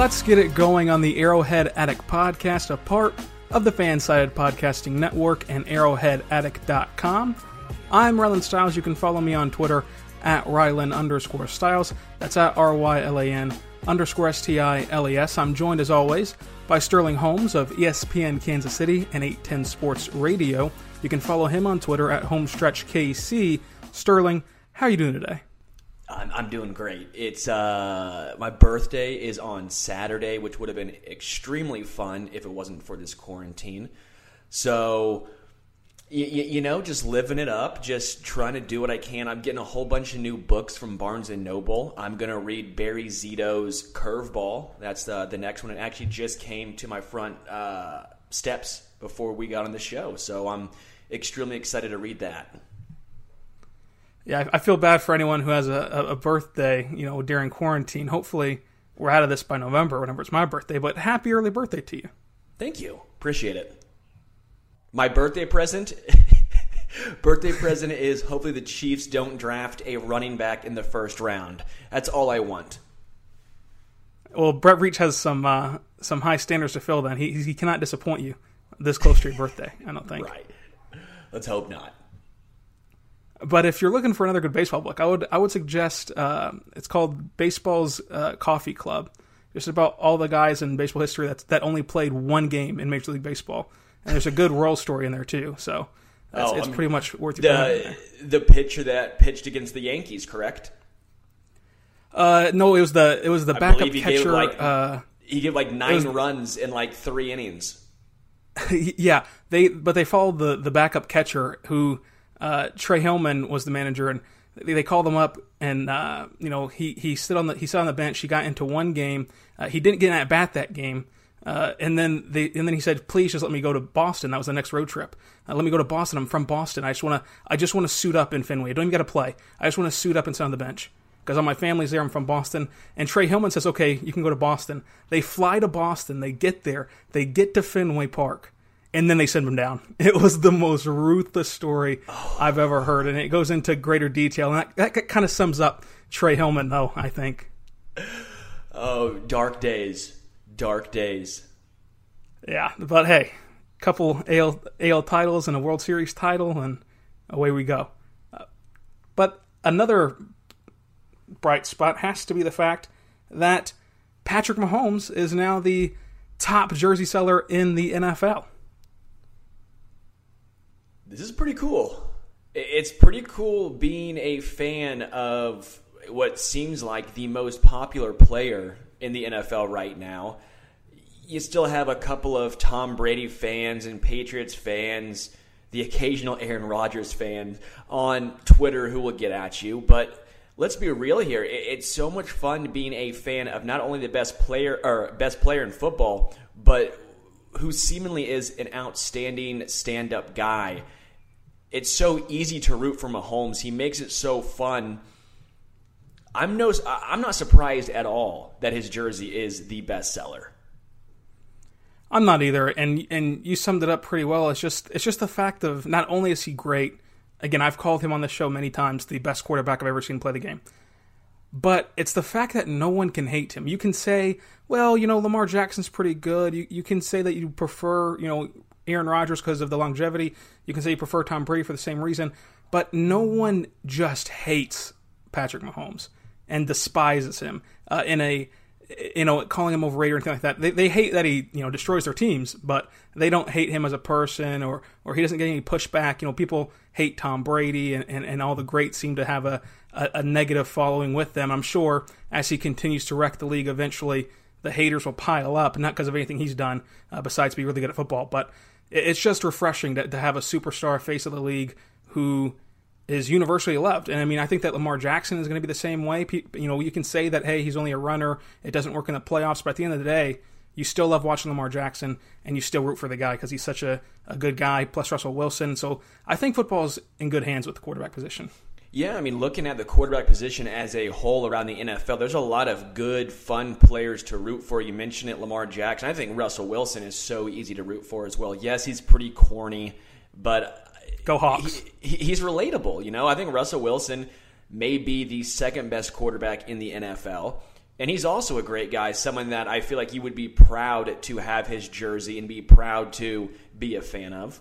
Let's get it going on the Arrowhead Addict podcast, a part of the Fansided Podcasting Network and arrowheadaddict.com. I'm Rylan Stiles. You can follow me on Twitter at Rylan underscore Stiles. That's at R Y L A N underscore S T I L E S. I'm joined as always by Sterling Holmes of ESPN Kansas City and 810 Sports Radio. You can follow him on Twitter at HomestretchKC. Sterling, how are you doing today? I'm, I'm doing great. It's uh, my birthday is on Saturday, which would have been extremely fun if it wasn't for this quarantine. So, you, you know, just living it up, just trying to do what I can. I'm getting a whole bunch of new books from Barnes and Noble. I'm gonna read Barry Zito's Curveball. That's the the next one. It actually just came to my front uh, steps before we got on the show, so I'm extremely excited to read that. Yeah, I feel bad for anyone who has a, a birthday, you know, during quarantine. Hopefully, we're out of this by November, whenever it's my birthday. But happy early birthday to you. Thank you. Appreciate it. My birthday present birthday present is hopefully the Chiefs don't draft a running back in the first round. That's all I want. Well, Brett Veach has some uh, some high standards to fill. Then he he cannot disappoint you this close to your birthday. I don't think. Right. Let's hope not. But if you're looking for another good baseball book, I would I would suggest uh, it's called Baseball's uh, Coffee Club. It's about all the guys in baseball history that that only played one game in Major League Baseball, and there's a good world story in there too. So Oh, it's I mean, pretty much worth your time. The the pitcher that pitched against the Yankees, correct? Uh, no, it was the it was the I backup he gave catcher. like uh, he gave like nine was- runs in like three innings. yeah, they but they followed the the backup catcher who uh, Trey Hillman was the manager, and they, they called him up, and uh, you know he he stood on the he sat on the bench. He got into one game. Uh, he didn't get in at bat that game. Uh, and then they, and then he said, "Please just let me go to Boston." That was the next road trip. Uh, let me go to Boston. I'm from Boston. I just want to, I just want to suit up in Fenway. I don't even got to play. I just want to suit up and sit on the bench because all my family's there. I'm from Boston. And Trey Hillman says, "Okay, you can go to Boston." They fly to Boston. They get there. They get to Fenway Park, and then they send him down. It was the most ruthless story I've ever heard, and it goes into greater detail. And that, that kind of sums up Trey Hillman, though. I think. Oh, dark days, dark days. Yeah, but hey, couple AL, AL titles and a World Series title, and away we go. Uh, but another bright spot has to be the fact that Patrick Mahomes is now the top jersey seller in the NFL. This is pretty cool. It's pretty cool being a fan of what seems like the most popular player in the NFL right now. You still have a couple of Tom Brady fans and Patriots fans, the occasional Aaron Rodgers fan on Twitter who will get at you, but let's be real here. It's so much fun being a fan of not only the best player or best player in football, but who seemingly is an outstanding stand-up guy it's so easy to root for Mahomes. He makes it so fun. I'm no, I'm not surprised at all that his jersey is the best seller. I'm not either, and and you summed it up pretty well. It's just it's just the fact of not only is he great. Again, I've called him on the show many times the best quarterback I've ever seen play the game. But it's the fact that no one can hate him. You can say, well, you know, Lamar Jackson's pretty good. You, you can say that you prefer, you know, Aaron Rodgers because of the longevity. You can say you prefer Tom Brady for the same reason. But no one just hates Patrick Mahomes and despises him uh, in a, you know, calling him overrated or anything like that. They, they hate that he, you know, destroys their teams, but they don't hate him as a person or, or he doesn't get any pushback. You know, people hate Tom Brady and, and, and all the greats seem to have a, a, a negative following with them. I'm sure as he continues to wreck the league, eventually the haters will pile up, not because of anything he's done uh, besides be really good at football, but it's just refreshing to, to have a superstar face of the league who is universally loved. And I mean, I think that Lamar Jackson is going to be the same way. You know, you can say that, hey, he's only a runner, it doesn't work in the playoffs, but at the end of the day, you still love watching Lamar Jackson and you still root for the guy because he's such a, a good guy, plus Russell Wilson. So I think football is in good hands with the quarterback position. Yeah, I mean, looking at the quarterback position as a whole around the NFL, there's a lot of good, fun players to root for. You mentioned it, Lamar Jackson. I think Russell Wilson is so easy to root for as well. Yes, he's pretty corny, but go Hawks. He, he's relatable. You know, I think Russell Wilson may be the second best quarterback in the NFL. And he's also a great guy, someone that I feel like you would be proud to have his jersey and be proud to be a fan of.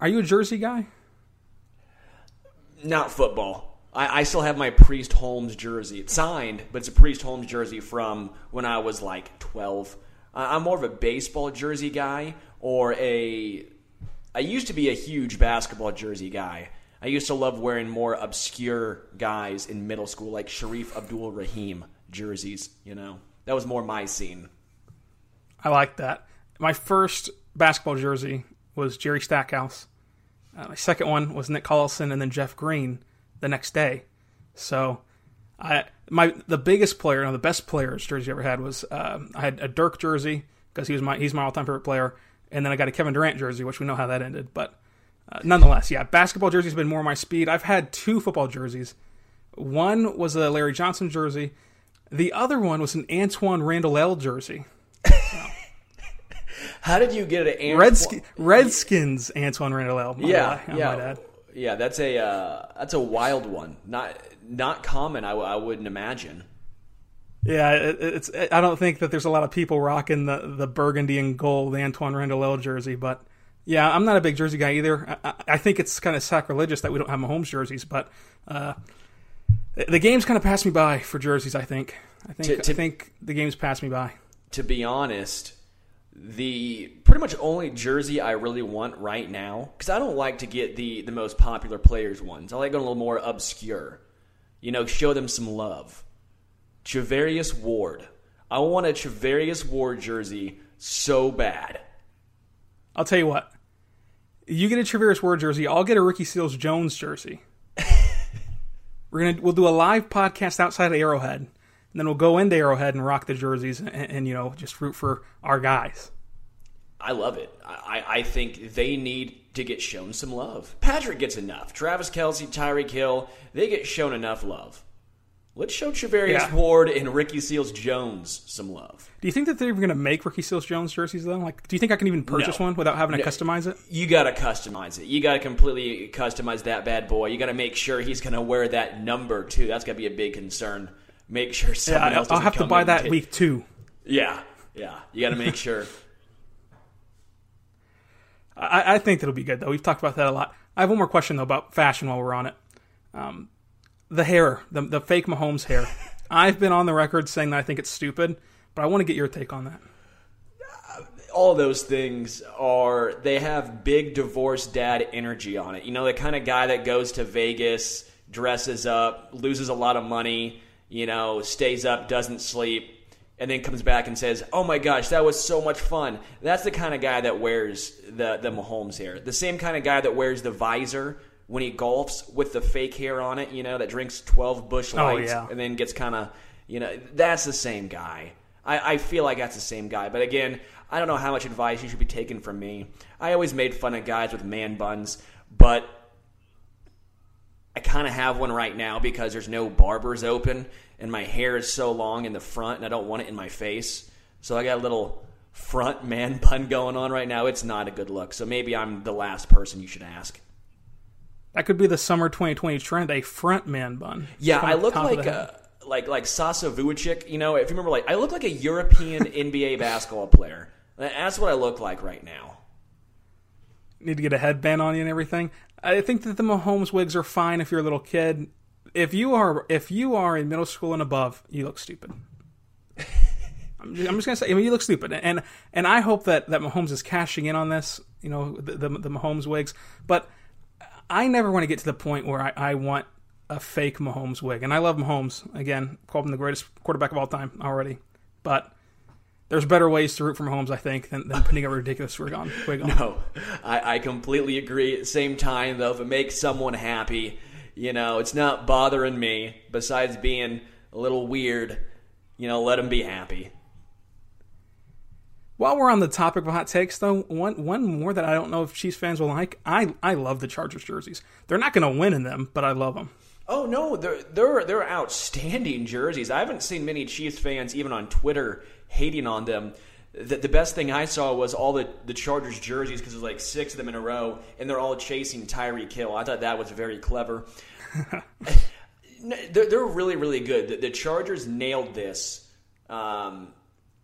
Are you a jersey guy? Not football. I, I still have my Priest Holmes jersey. It's signed, but it's a Priest Holmes jersey from when I was like 12. I'm more of a baseball jersey guy or a. I used to be a huge basketball jersey guy. I used to love wearing more obscure guys in middle school, like Shareef Abdur-Rahim jerseys. You know, that was more my scene. I like that. My first basketball jersey was Jerry Stackhouse. Uh, my second one was Nick Collison and then Jeff Green the next day. So I my the biggest player, no, the best player's jersey I ever had was uh, I had a Dirk jersey because he was my he's my all time favorite player, and then I got a Kevin Durant jersey, which we know how that ended. But uh, nonetheless, yeah, basketball jerseys have been more my speed. I've had two football jerseys. One was a Larry Johnson jersey. The other one was an Antwaan Randle El jersey. How did you get an Redsk- Redskins Antwaan Randle Yeah, yeah, yeah. That's a uh, that's a wild one. Not not common. I, I wouldn't imagine. Yeah, it, it's. I don't think that there's a lot of people rocking the the burgundy and gold Antwaan Randle jersey, but yeah, I'm not a big jersey guy either. I, I think it's kind of sacrilegious that we don't have Mahomes jerseys, but uh, the game's kind of passed me by for jerseys. I think. I think. To, to, I think the game's passed me by. To be honest, the pretty much only jersey I really want right now because I don't like to get the the most popular players ones. I like going a little more obscure. You know, show them some love. Charvarius Ward. I want a Charvarius Ward jersey so bad. I'll tell you what. You get a Charvarius Ward jersey. I'll get a Ricky Seals Jones jersey. We're gonna we'll do a live podcast outside of Arrowhead and then we'll go into Arrowhead and rock the jerseys and, and you know just root for our guys. I love it. I, I think they need to get shown some love. Patrick gets enough. Travis Kelce, Tyreek Hill, they get shown enough love. Let's show Charvarius yeah. Ward and Ricky Seals Jones some love. Do you think that they're even going to make Ricky Seals Jones jerseys though? Like, do you think I can even purchase no. one without having to no. customize it? You got to customize it. You got to completely customize that bad boy. You got to make sure he's going to wear that number too. That's going to be a big concern make sure someone yeah, else. I'll have to buy that week too. Yeah, yeah, you got to make sure. I, I, think that'll be good though. We've talked about that a lot. I have one more question though about fashion while we're on it. Um, the hair, the the fake Mahomes hair. I've been on the record saying that I think it's stupid, but I want to get your take on that. All those things are they have big divorced dad energy on it. You know, the kind of guy that goes to Vegas, dresses up, loses a lot of money, you know, stays up, doesn't sleep, and then comes back and says, "Oh my gosh, that was so much fun." That's the kind of guy that wears the the Mahomes hair. The same kind of guy that wears the visor when he golfs with the fake hair on it. You know, that drinks twelve Busch oh, Lights oh, yeah. and then gets kind of, you know, that's the same guy. I, I feel like that's the same guy. But again, I don't know how much advice you should be taking from me. I always made fun of guys with man buns, but I kind of have one right now because there's no barbers open and my hair is so long in the front and I don't want it in my face. So I got a little front man bun going on right now. It's not a good look. So maybe I'm the last person you should ask. That could be the summer 2020 trend, a front man bun. Yeah, I look like a, like like Sasa Vujacic. You know, if you remember, like I look like a European NBA basketball player. That's what I look like right now. Need to get a headband on you and everything. I think that the Mahomes wigs are fine if you're a little kid. If you are if you are in middle school and above, you look stupid. I'm just, I'm just, gonna say, I mean, you look stupid, and and I hope that that Mahomes is cashing in on this. You know, the the, the Mahomes wigs, but I never want to get to the point where I, I want a fake Mahomes wig, and I love Mahomes. Again, called him the greatest quarterback of all time already, but there's better ways to root for Mahomes, I think, than, than putting a ridiculous wig on. Wig on. No, I, I completely agree. At the same time, though, if it makes someone happy, you know, it's not bothering me. Besides being a little weird, you know, let them be happy. While we're on the topic of hot takes, though, one one more that I don't know if Chiefs fans will like. I I love the Chargers jerseys. They're not going to win in them, but I love them. Oh no, they're they're they're outstanding jerseys. I haven't seen many Chiefs fans even on Twitter hating on them. The, the best thing I saw was all the, the Chargers jerseys because there's like six of them in a row, and they're all chasing Tyreek Hill. I thought that was very clever. they're, they're really really good. The, the Chargers nailed this. Um,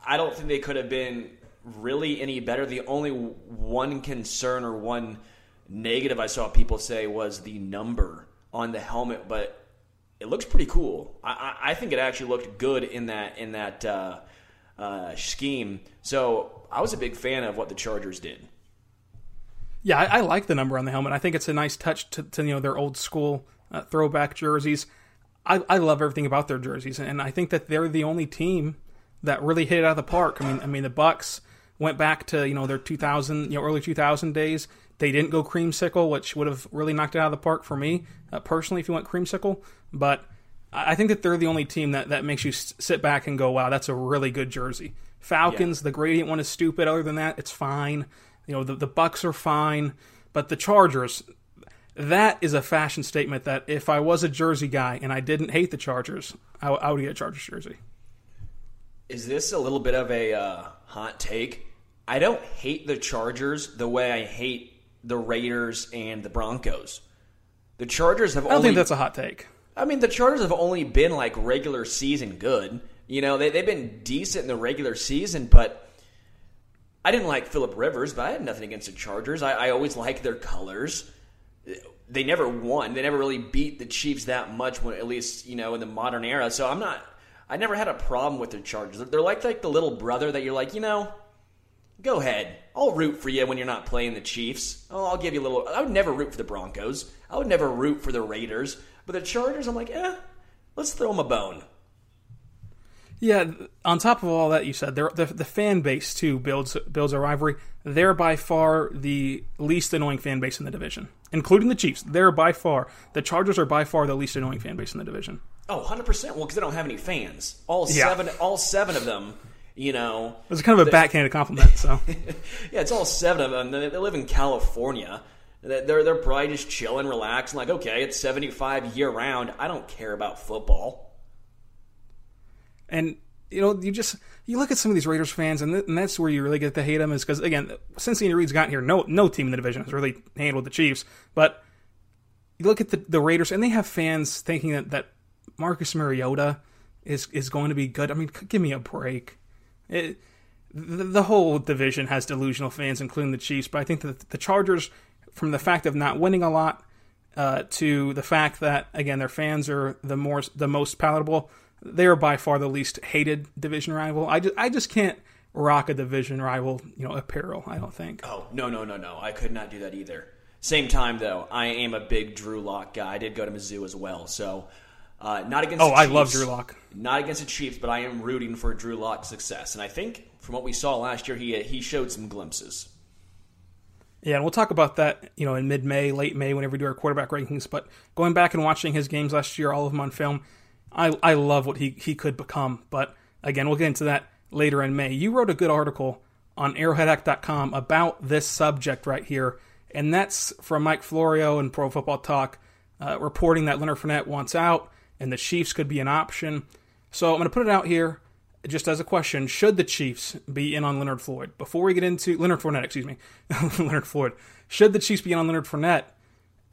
I don't think they could have been really any better. The only one concern or one negative I saw people say was the number on the helmet, but it looks pretty cool. I, I think it actually looked good in that in that uh, uh, scheme. So I was a big fan of what the Chargers did. Yeah, I, I like the number on the helmet. I think it's a nice touch to, to you know their old school uh, throwback jerseys. I, I love everything about their jerseys, and I think that they're the only team that really hit it out of the park. I mean, I mean the Bucks went back to you know their 2000 you know early 2000 days. They didn't go creamsicle, which would have really knocked it out of the park for me uh, personally if you went creamsicle. But I think that they're the only team that, that makes you sit back and go, wow, that's a really good jersey. Falcons, yeah. the gradient one is stupid. Other than that, it's fine. You know, the, the Bucks are fine. But the Chargers, that is a fashion statement that if I was a jersey guy and I didn't hate the Chargers, I, I would get a Chargers jersey. Is this a little bit of a uh, hot take? I don't hate the Chargers the way I hate the Raiders and the Broncos. The Chargers have. I don't only, think that's a hot take. I mean, the Chargers have only been like regular season good. You know, they they've been decent in the regular season, but I didn't like Philip Rivers, but I had nothing against the Chargers. I, I always like their colors. They never won. They never really beat the Chiefs that much, when, at least you know in the modern era. So I'm not. I never had a problem with the Chargers. They're like like the little brother that you're like, you know, go ahead. I'll root for you when you're not playing the Chiefs. I'll, I'll give you a little. I would never root for the Broncos. I would never root for the Raiders. But the Chargers, I'm like, eh, let's throw them a bone. Yeah, on top of all that you said, the, the fan base too builds builds a rivalry. They're by far the least annoying fan base in the division, including the Chiefs. They're by far the Chargers are by far the least annoying fan base in the division. Oh, 100 percent. Well, because they don't have any fans. All yeah. seven, all seven of them you know, it's kind of a backhanded compliment. So, yeah, it's all seven of them. They, live in California. They're they're probably just chilling, relaxing. Like, okay, it's seventy five year round. I don't care about football. And you know, you just you look at some of these Raiders fans, and, th- and that's where you really get to hate them. Is because again, since Andy Reid's gotten here, no no team in the division has really handled the Chiefs. But you look at the, the Raiders, and they have fans thinking that that Marcus Mariota is is going to be good. I mean, give me a break. It, the, the whole division has delusional fans, including the Chiefs. But I think that the Chargers, from the fact of not winning a lot uh, to the fact that again their fans are the more the most palatable, they are by far the least hated division rival. I just I just can't rock a division rival, you know, apparel. I don't think. Oh no no no no! I could not do that either. Same time though, I am a big Drew Lock guy. I did go to Mizzou as well, so uh, not against. Oh, I love Drew Lock. Not against the Chiefs, but I am rooting for Drew Lock's success, and I think from what we saw last year, he he showed some glimpses. Yeah, and we'll talk about that, you know, in mid-May, late May, whenever we do our quarterback rankings. But going back and watching his games last year, all of them on film, I I love what he he could become. But again, we'll get into that later in May. You wrote a good article on arrowheadaddict.com about this subject right here, and that's from Mike Florio and Pro Football Talk, uh, reporting that Leonard Fournette wants out and the Chiefs could be an option. So I'm going to put it out here just as a question: Should the Chiefs be in on Leonard Floyd before we get into Leonard Fournette? Excuse me, Leonard Floyd. Should the Chiefs be in on Leonard Fournette?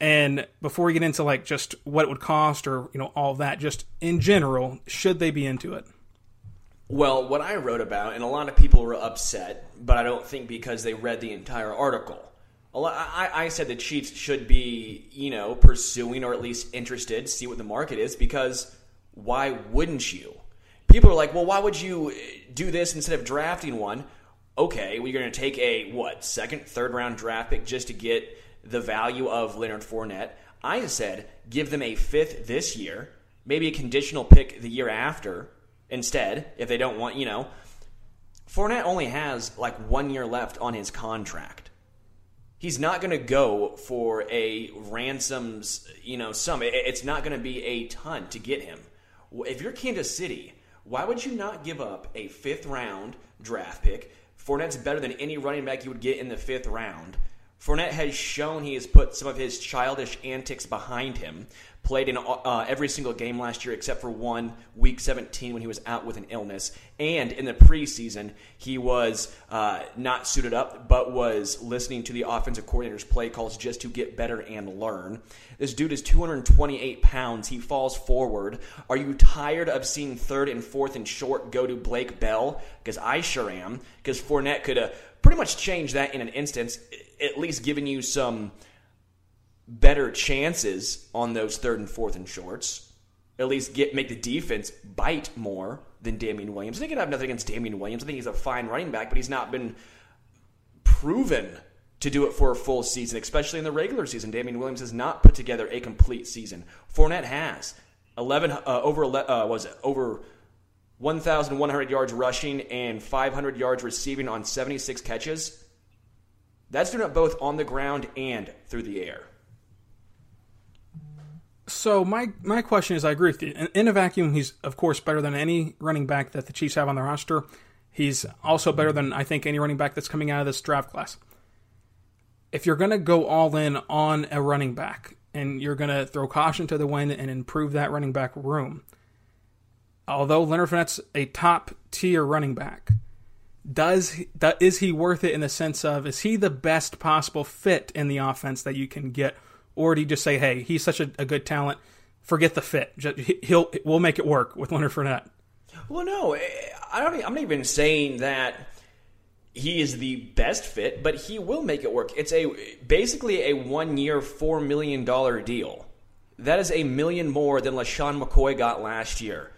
And before we get into like just what it would cost or you know all that, just in general, should they be into it? Well, what I wrote about, and a lot of people were upset, but I don't think because they read the entire article. I, I said the Chiefs should be, you know, pursuing or at least interested, see what the market is, because why wouldn't you? People are like, well, why would you uh, do this instead of drafting one? Okay, we're going to take a, what, second, third round draft pick just to get the value of Leonard Fournette. I said, give them a fifth this year, maybe a conditional pick the year after instead, if they don't want, you know. Fournette only has like one year left on his contract. He's not going to go for a ransoms, you know, sum. It's not going to be a ton to get him. If you're Kansas City, why would you not give up a fifth round draft pick? Fournette's better than any running back you would get in the fifth round. Fournette has shown he has put some of his childish antics behind him played in uh, every single game last year except for one week 17 when he was out with an illness. And in the preseason, he was uh, not suited up, but was listening to the offensive coordinator's play calls just to get better and learn. This dude is 228 pounds. He falls forward. Are you tired of seeing third and fourth and short go to Blake Bell? Because I sure am. Because Fournette could pretty much changed that in an instance, at least giving you some better chances on those third and fourth and shorts. At least get make the defense bite more than Damien Williams. I think I have nothing against Damien Williams. I think he's a fine running back, but he's not been proven to do it for a full season, especially in the regular season. Damien Williams has not put together a complete season. Fournette has eleven uh, over uh, was it over 1,100 yards rushing and 500 yards receiving on 76 catches. That's doing it both on the ground and through the air. So my my question is, I agree with you. In, in, a vacuum, he's of course better than any running back that the Chiefs have on their roster. He's also better than I think any running back that's coming out of this draft class. If you're going to go all in on a running back and you're going to throw caution to the wind and improve that running back room, although Leonard Fournette's a top tier running back, does is he worth it in the sense of is he the best possible fit in the offense that you can get? or do you just say, "Hey, he's such a, a good talent, forget the fit. He'll we'll make it work with Leonard Fournette." Well, no, eh, I don't. I'm not even saying that he is the best fit, but he will make it work. It's a basically a one year, four million dollar deal. That is a million more than LeSean McCoy got last year.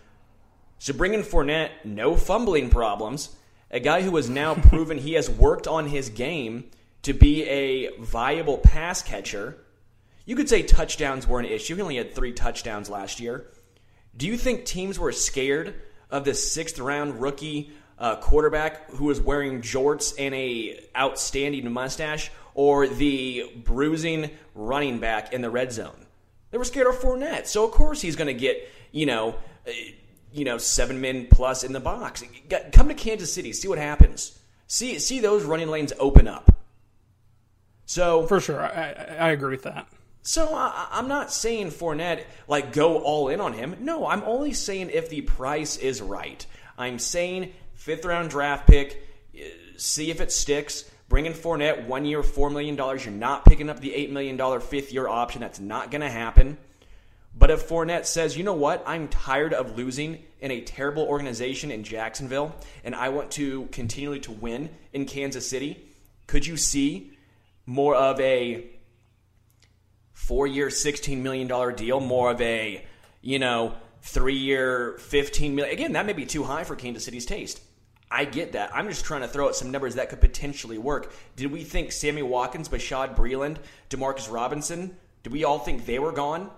So bring in Fournette, no fumbling problems, a guy who has now proven he has worked on his game to be a viable pass catcher you could say touchdowns were an issue. He only had three touchdowns last year. Do you think teams were scared of this sixth round rookie uh, quarterback who is wearing jorts and a outstanding mustache, or the bruising running back in the red zone? They were scared of Fournette, so of course he's going to get you know, uh, you know, seven men plus in the box. Come to Kansas City, see what happens. See see those running lanes open up. So for sure, I, I agree with that. So I, am not saying Fournette like go all in on him. No, I'm only saying if the price is right. I'm saying fifth round draft pick, uh, see if it sticks. Bring in Fournette, one year, four million dollars. You're not picking up the eight million dollar fifth year option. That's not going to happen. But if Fournette says, you know what, I'm tired of losing in a terrible organization in Jacksonville, and I want to continually to win in Kansas City, could you see more of a four year, $16 million deal, more of a, you know, three year, $15 million. Again, that may be too high for Kansas City's taste. I get that. I'm just trying to throw out some numbers that could potentially work. Did we think Sammy Watkins, Bashaud Breeland, Demarcus Robinson, did we all think they were gone?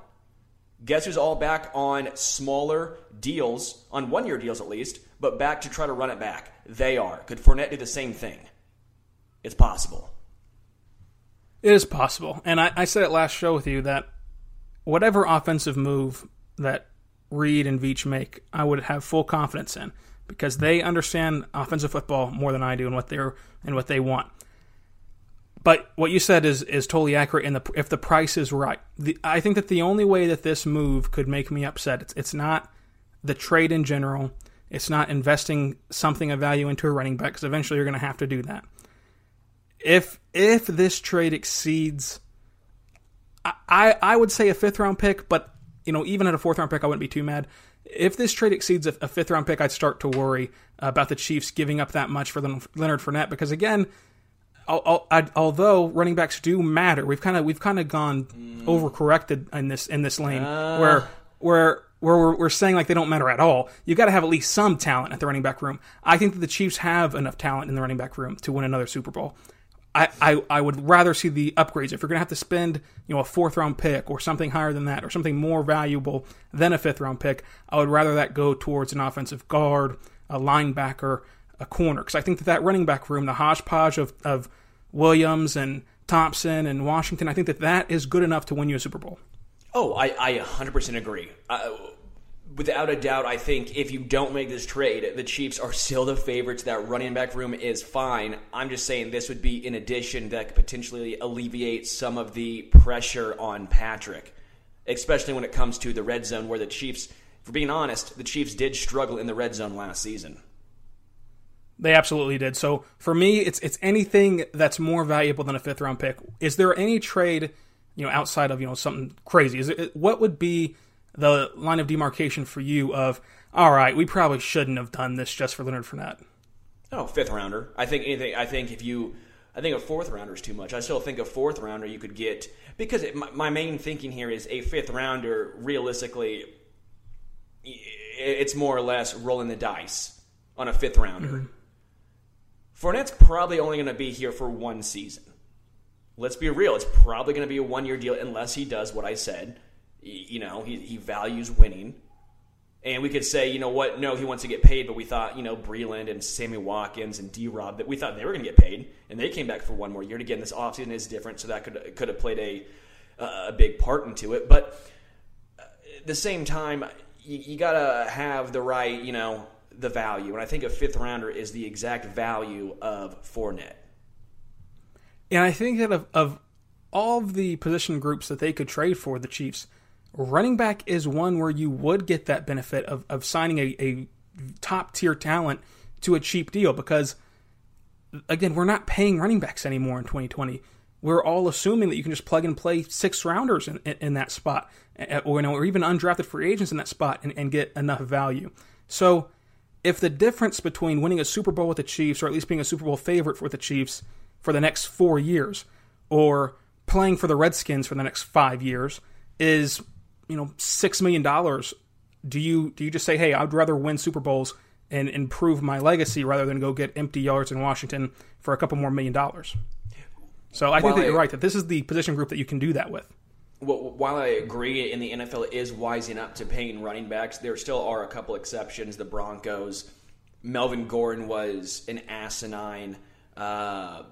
Guess who's all back on smaller deals, on one year deals at least, but back to try to run it back? They are. Could Fournette do the same thing? It's possible. It is possible. And I, I said it last show with you that whatever offensive move that Reid and Veach make, I would have full confidence in. Because they understand offensive football more than I do and what they're and what they want. But what you said is is totally accurate. And the, if the price is right, the, I think that the only way that this move could make me upset, it's, it's not the trade in general. It's not investing something of value into a running back because eventually you're going to have to do that. If if this trade exceeds, I, I I would say a fifth round pick, but you know even at a fourth round pick I wouldn't be too mad. If this trade exceeds a, a fifth round pick, I'd start to worry about the Chiefs giving up that much for Leonard Fournette because again, although running backs do matter, we've kind of we've kind of gone mm. overcorrected in this in this lane uh. where where where we're, we're saying like they don't matter at all. You've got to have at least some talent at the running back room. I think that the Chiefs have enough talent in the running back room to win another Super Bowl. I, I, would rather see the upgrades. If you're going to have to spend, you know, a fourth round pick or something higher than that, or something more valuable than a fifth round pick, I would rather that go towards an offensive guard, a linebacker, a corner. Because I think that that running back room, the hodgepodge of, of Williams and Thompson and Washington, I think that that is good enough to win you a Super Bowl. Oh, I, I 100% agree. Uh, without a doubt, I think if you don't make this trade, the Chiefs are still the favorites. That running back room is fine. I'm just saying this would be in addition that could potentially alleviate some of the pressure on Patrick, especially when it comes to the red zone, where the Chiefs, for being honest, the Chiefs did struggle in the red zone last season. They absolutely did. So for me, it's it's anything that's more valuable than a fifth round pick. Is there any trade, you know, outside of you know something crazy? Is it what would be the line of demarcation for you of all right, we probably shouldn't have done this just for Leonard Fournette? Oh, fifth rounder. I think anything. I think if you, I think a fourth rounder is too much. I still think a fourth rounder you could get because it, my, my main thinking here is a fifth rounder. Realistically, it's more or less rolling the dice on a fifth rounder. Mm-hmm. Fournette's probably only going to be here for one season. Let's be real; it's probably going to be a one-year deal unless he does what I said you know, he, he values winning. And we could say, you know what, no, he wants to get paid, but we thought, you know, Breeland and Sammy Watkins and D Rob, that we thought they were going to get paid, and they came back for one more year. And again, this offseason is different, so that could, could have played a, a big part into it. But at the same time, you, you got to have the right, you know, the value. And I think a fifth rounder is the exact value of Fournette. And I think that of, of all of the position groups that they could trade for the Chiefs, running back is one where you would get that benefit of, of signing a, a top tier talent to a cheap deal because again we're not paying running backs anymore in 2020 we're all assuming that you can just plug and play six rounders in, in, in that spot or, you know, or even undrafted free agents in that spot and, and get enough value. So if the difference between winning a super bowl with the chiefs or at least being a super bowl favorite with the chiefs for the next four years or playing for the redskins for the next five years is you know six million dollars, do you do you just say, hey, I'd rather win Super Bowls and improve my legacy rather than go get empty yards in Washington for a couple more million dollars? So I think that you're right that this is the position group that you can do that with. Well, while I agree in the NFL is wising up to paying running backs, there still are a couple exceptions. The Broncos, Melvin Gordon was an asinine uh,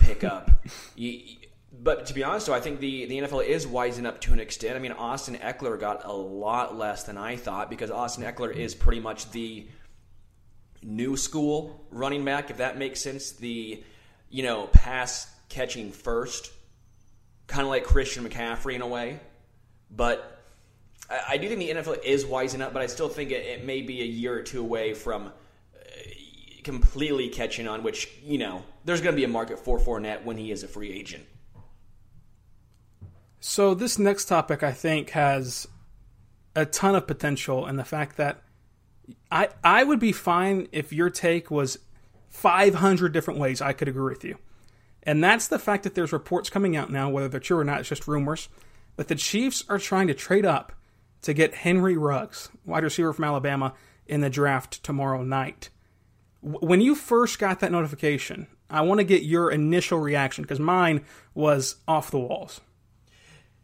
pickup. you, but to be honest, though, I think the, the NFL is wising up to an extent. I mean, Austin Ekeler got a lot less than I thought because Austin Ekeler is pretty much the new school running back, if that makes sense. The, you know, pass catching first, kind of like Christian McCaffrey in a way. But I, I, do think the NFL is wising up, but I still think it, it may be a year or two away from uh, completely catching on, which, you know, there's going to be a market for Fournette when he is a free agent. So this next topic, I think, has a ton of potential, and the fact that I I would be fine if your take was 500 different ways I could agree with you, and that's the fact that there's reports coming out now, whether they're true or not, it's just rumors, that the Chiefs are trying to trade up to get Henry Ruggs, wide receiver from Alabama, in the draft tomorrow night. When you first got that notification, I want to get your initial reaction because mine was off the walls.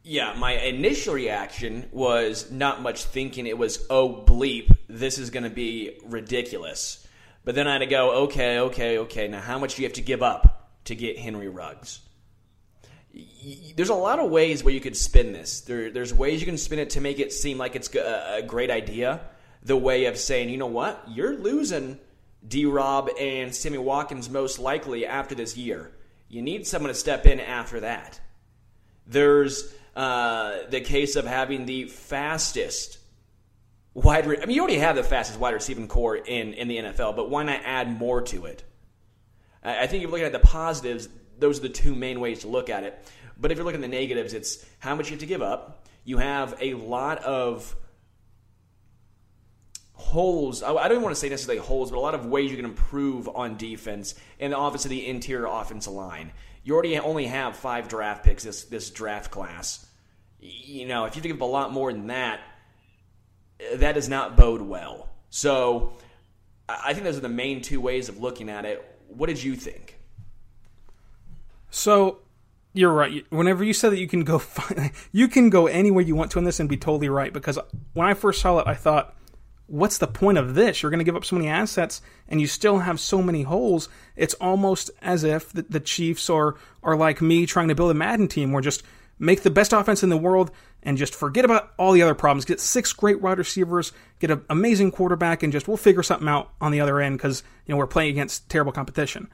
Yeah, my initial reaction was not much thinking. It was, oh, bleep, this is going to be ridiculous. But then I had to go, okay, okay, okay, now how much do you have to give up to get Henry Ruggs? There's a lot of ways where you could spin this. There, there's ways you can spin it to make it seem like it's a great idea. the way of saying, you know what, you're losing D Rob and Sammy Watkins most likely after this year. You need someone to step in after that. There's uh, the case of having the fastest wide. Re- I mean, you already have the fastest wide receiving core in in the NFL, but why not add more to it? I think if you're looking at the positives, those are the two main ways to look at it. But if you're looking at the negatives, it's how much you have to give up. You have a lot of holes. I don't want to say necessarily holes, but a lot of ways you can improve on defense and obviously the interior offensive line. You already only have five draft picks this this draft class. You know, if you give up a lot more than that, that does not bode well. So, I think those are the main two ways of looking at it. What did you think? So, you're right. Whenever you said that you can go, find, you can go anywhere you want to in this and be totally right. Because when I first saw it, I thought what's the point of this? You're going to give up so many assets and you still have so many holes. It's almost as if the, the Chiefs are, are like me trying to build a Madden team where just make the best offense in the world and just forget about all the other problems. Get six great wide receivers, get an amazing quarterback, and just we'll figure something out on the other end because you know we're playing against terrible competition.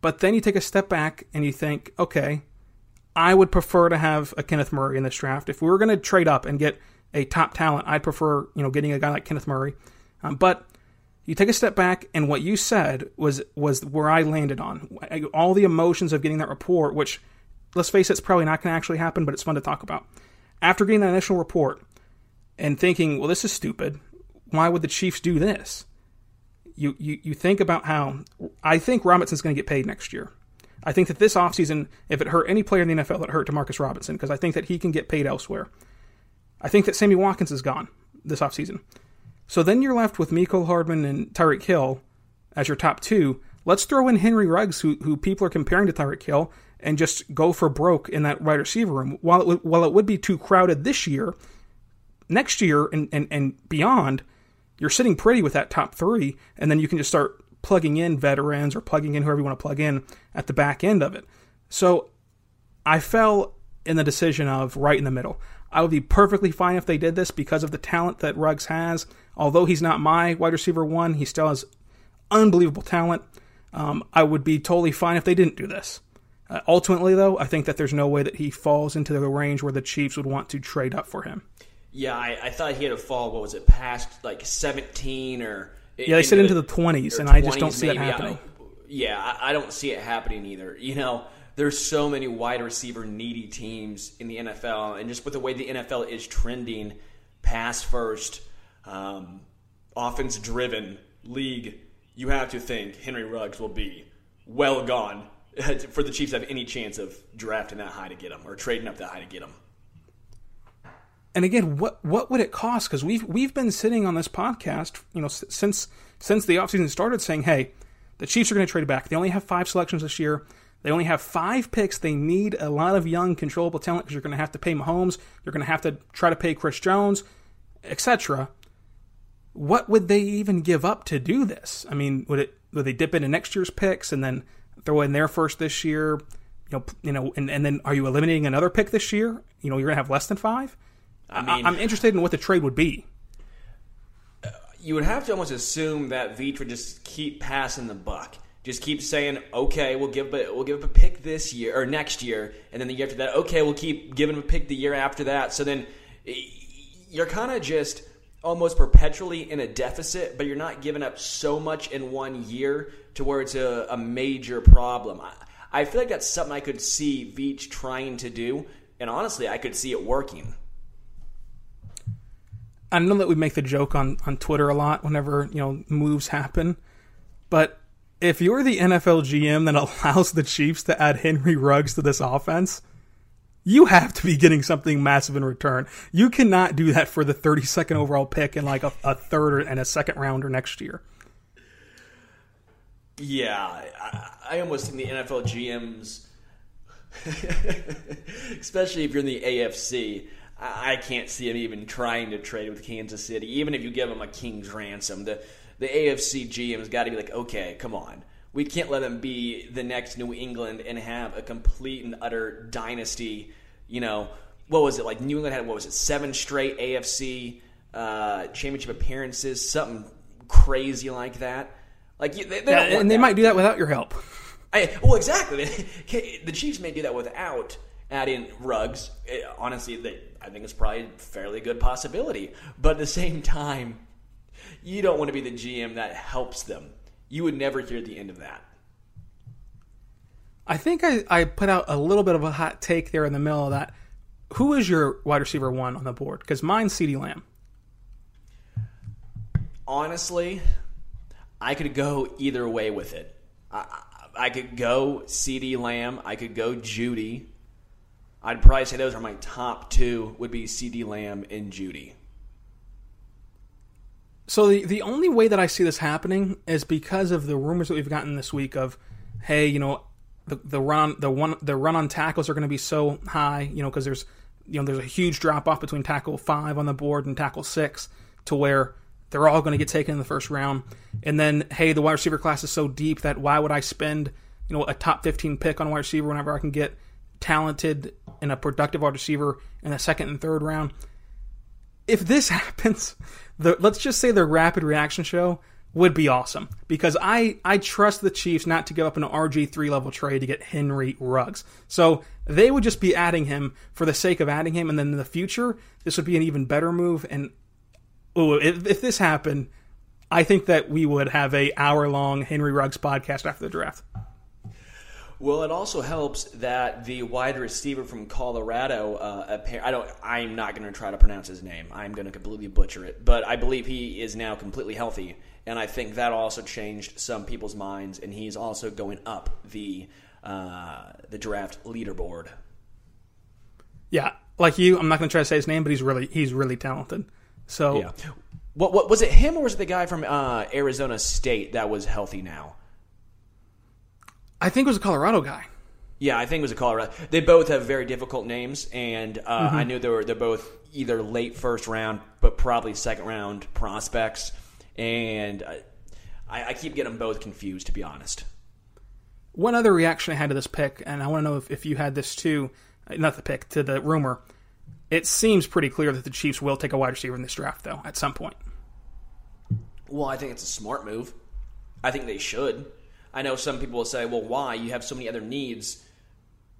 But then you take a step back and you think, okay, I would prefer to have a Kenneth Murray in this draft. If we were going to trade up and get a top talent. I'd prefer, you know, getting a guy like Kenneth Murray. Um, but you take a step back, and what you said was was where I landed on all the emotions of getting that report. Which, let's face it, it's probably not going to actually happen, but it's fun to talk about. After getting that initial report and thinking, well, this is stupid. Why would the Chiefs do this? You you you think about how I think Robinson's going to get paid next year. I think that this offseason, if it hurt any player in the NFL, it hurt Demarcus Robinson because I think that he can get paid elsewhere. I think that Sammy Watkins is gone this offseason. So then you're left with Mecole Hardman and Tyreek Hill as your top two. Let's throw in Henry Ruggs, who, who people are comparing to Tyreek Hill, and just go for broke in that wide receiver room. While it, would, while it would be too crowded this year, next year and, and, and beyond, you're sitting pretty with that top three, and then you can just start plugging in veterans or plugging in whoever you want to plug in at the back end of it. So I fell in the decision of right in the middle. I would be perfectly fine if they did this because of the talent that Ruggs has. Although he's not my wide receiver one, he still has unbelievable talent. Um, I would be totally fine if they didn't do this. Uh, ultimately, though, I think that there's no way that he falls into the range where the Chiefs would want to trade up for him. Yeah, I, I thought he had a fall. What was it, past like 17 or? Yeah, they said into the 20s, and I just don't see maybe. it happening. I, yeah, I, I don't see it happening either. You know, there's so many wide receiver needy teams in the NFL, and just with the way the NFL is trending, pass first, um, offense driven league, you have to think Henry Ruggs will be well gone for the Chiefs to have any chance of drafting that high to get him or trading up that high to get him. And again, what what would it cost? Because we've we've been sitting on this podcast, you know, since since the offseason started, saying, "Hey, the Chiefs are going to trade back. They only have five selections this year. They only have five picks. They need a lot of young, controllable talent because you're going to have to pay Mahomes. You're going to have to try to pay Chris Jones, etc. What would they even give up to do this? I mean, would it would they dip into next year's picks and then throw in their first this year? You know, you know, and, and then are you eliminating another pick this year? You know, you're going to have less than five. I mean, I, I'm interested in what the trade would be. Uh, you would have to almost assume that Veach would just keep passing the buck just keep saying, okay, we'll give but we'll give up a pick this year or next year, and then the year after that, okay, we'll keep giving a pick the year after that. So then you're kind of just almost perpetually in a deficit, but you're not giving up so much in one year to where it's a, a major problem. I, I feel like that's something I could see Veach trying to do, and honestly, I could see it working. I know that we make the joke on, on Twitter a lot whenever you know moves happen, but if you're the NFL GM that allows the Chiefs to add Henry Ruggs to this offense, you have to be getting something massive in return. You cannot do that for the 32nd overall pick in like a, a third and a second rounder next year. Yeah, I, I almost think the NFL GMs, especially if you're in the AFC, I, I can't see them even trying to trade with Kansas City, even if you give them a king's ransom. The the AFC GM has got to be like, okay, come on. We can't let them be the next New England and have a complete and utter dynasty. You know, what was it like? New England had what was it? Seven straight AFC uh, championship appearances, something crazy like that. Like they, they yeah, and they that. might do that without your help. I, well, exactly. the Chiefs may do that without adding Ruggs. It, honestly, they, I think it's probably a fairly good possibility. But at the same time, you don't want to be the GM that helps them. You would never hear the end of that. I think I, I put out a little bit of a hot take there in the middle of that. Who is your wide receiver one on the board? Because mine's CeeDee Lamb. Honestly, I could go either way with it. I, I could go CeeDee Lamb. I could go Jeudy. I'd probably say those are my top two. Would be CeeDee Lamb and Jeudy. So the the only way that I see this happening is because of the rumors that we've gotten this week of, hey, you know, the the run the one the run on tackles are going to be so high, you know, because there's you know there's a huge drop off between tackle five on the board and tackle six to where they're all going to get taken in the first round. And then, hey, the wide receiver class is so deep that why would I spend, you know, a top 15 pick on a wide receiver whenever I can get talented and a productive wide receiver in the second and third round? If this happens, the let's just say the rapid reaction show would be awesome because I I trust the Chiefs not to give up an RG three level trade to get Henry Ruggs. So they would just be adding him for the sake of adding him, and then in the future this would be an even better move. And ooh, if, if this happened, I think that we would have a hour long Henry Ruggs podcast after the draft. Well, it also helps that the wide receiver from Colorado, uh, I don't, I'm not going to try to pronounce his name. I'm going to completely butcher it, but I believe he is now completely healthy, and I think that also changed some people's minds, and he's also going up the uh, the draft leaderboard. Yeah, like you, I'm not going to try to say his name, but he's really he's really talented. So, yeah. what, what was it? Him or was it the guy from uh, Arizona State that was healthy now? I think it was a Colorado guy. Yeah, I think it was a Colorado. They both have very difficult names, and uh, mm-hmm. I knew they were they're both either late first round, but probably second round prospects. And I, I keep getting them both confused, to be honest. One other reaction I had to this pick, and I want to know if, if you had this too, not the pick, to the rumor. It seems pretty clear that the Chiefs will take a wide receiver in this draft, though, at some point. Well, I think it's a smart move. I think they should. I know some people will say, well, why? You have so many other needs.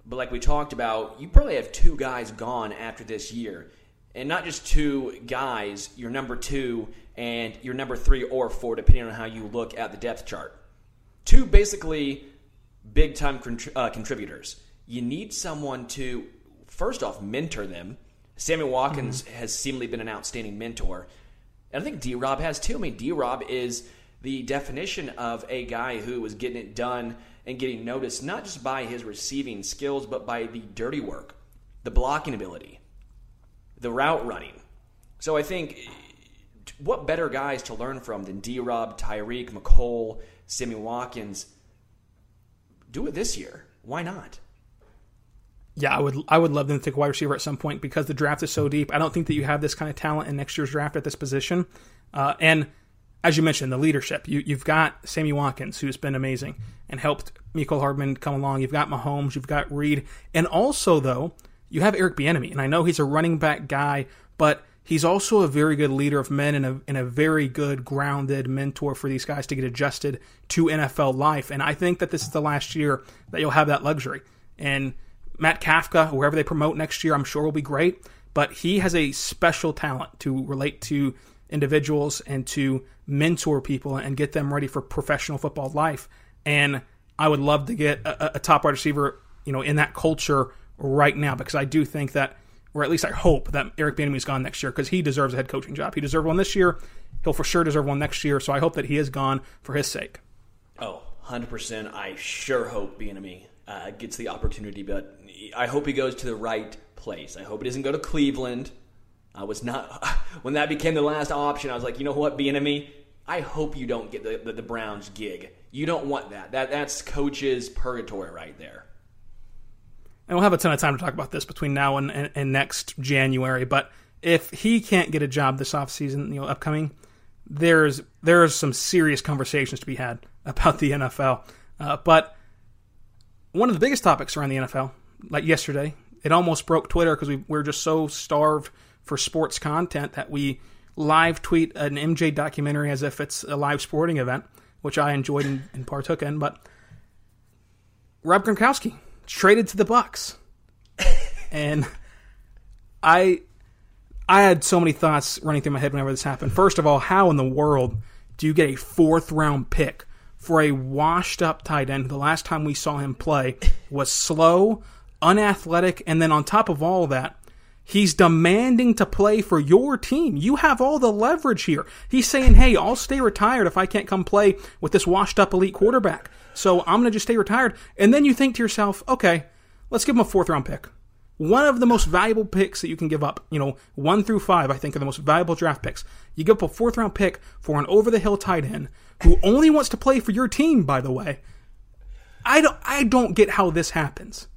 But like we talked about, you probably have two guys gone after this year. And not just two guys, your number two and your number three or four, depending on how you look at the depth chart. Two basically big time uh, contributors. You need someone to, first off, mentor them. Sammy Watkins mm-hmm. has seemingly been an outstanding mentor. And I think D Rob has too. I mean, D Rob is the definition of a guy who was getting it done and getting noticed, not just by his receiving skills, but by the dirty work, the blocking ability, the route running. So I think what better guys to learn from than D Rob, Tyreek, Mecole, Sammy Watkins? Do it this year. Why not? Yeah, I would I would love them to take a wide receiver at some point because the draft is so deep. I don't think that you have this kind of talent in next year's draft at this position. Uh, and as you mentioned, the leadership. You, you've got Sammy Watkins, who's been amazing and helped Mecole Hardman come along. You've got Mahomes, you've got Reid, and also though you have Eric Bieniemy, and I know he's a running back guy, but he's also a very good leader of men and a, and a very good grounded mentor for these guys to get adjusted to NFL life. And I think that this is the last year that you'll have that luxury. And Matt Kafka, whoever they promote next year, I'm sure will be great. But he has a special talent to relate to individuals and to mentor people and get them ready for professional football life. And I would love to get a, a top wide receiver, you know, in that culture right now because I do think that, or at least I hope that Eric Bieniemy is gone next year because he deserves a head coaching job. He deserved one this year. He'll for sure deserve one next year. So I hope that he is gone for his sake. Oh, 100%. I sure hope Bieniemy uh, gets the opportunity, but I hope he goes to the right place. I hope he doesn't go to Cleveland. I was not when that became the last option. I was like, you know what, Bieniemy, I hope you don't get the, the, the Browns gig. You don't want that. That that's coach's purgatory right there. And we'll have a ton of time to talk about this between now and, and, and next January. But if he can't get a job this offseason, you know, upcoming, there's there's some serious conversations to be had about the NFL. Uh, but one of the biggest topics around the NFL, like yesterday, it almost broke Twitter because we, we're just so starved for sports content that we live tweet an MJ documentary as if it's a live sporting event, which I enjoyed and, and partook in. But Rob Gronkowski traded to the Bucs, and I I had so many thoughts running through my head whenever this happened. First of all, how in the world do you get a fourth round pick for a washed up tight end? The last time we saw him play was slow, unathletic, and then on top of all that, he's demanding to play for your team. You have all the leverage here. He's saying, hey, I'll stay retired if I can't come play with this washed up elite quarterback. So I'm going to just stay retired. And then you think to yourself, okay, let's give him a fourth round pick. One of the most valuable picks that you can give up, you know, one through five, I think, are the most valuable draft picks. You give up a fourth round pick for an over the hill tight end who only wants to play for your team, by the way. I don't, I don't get how this happens.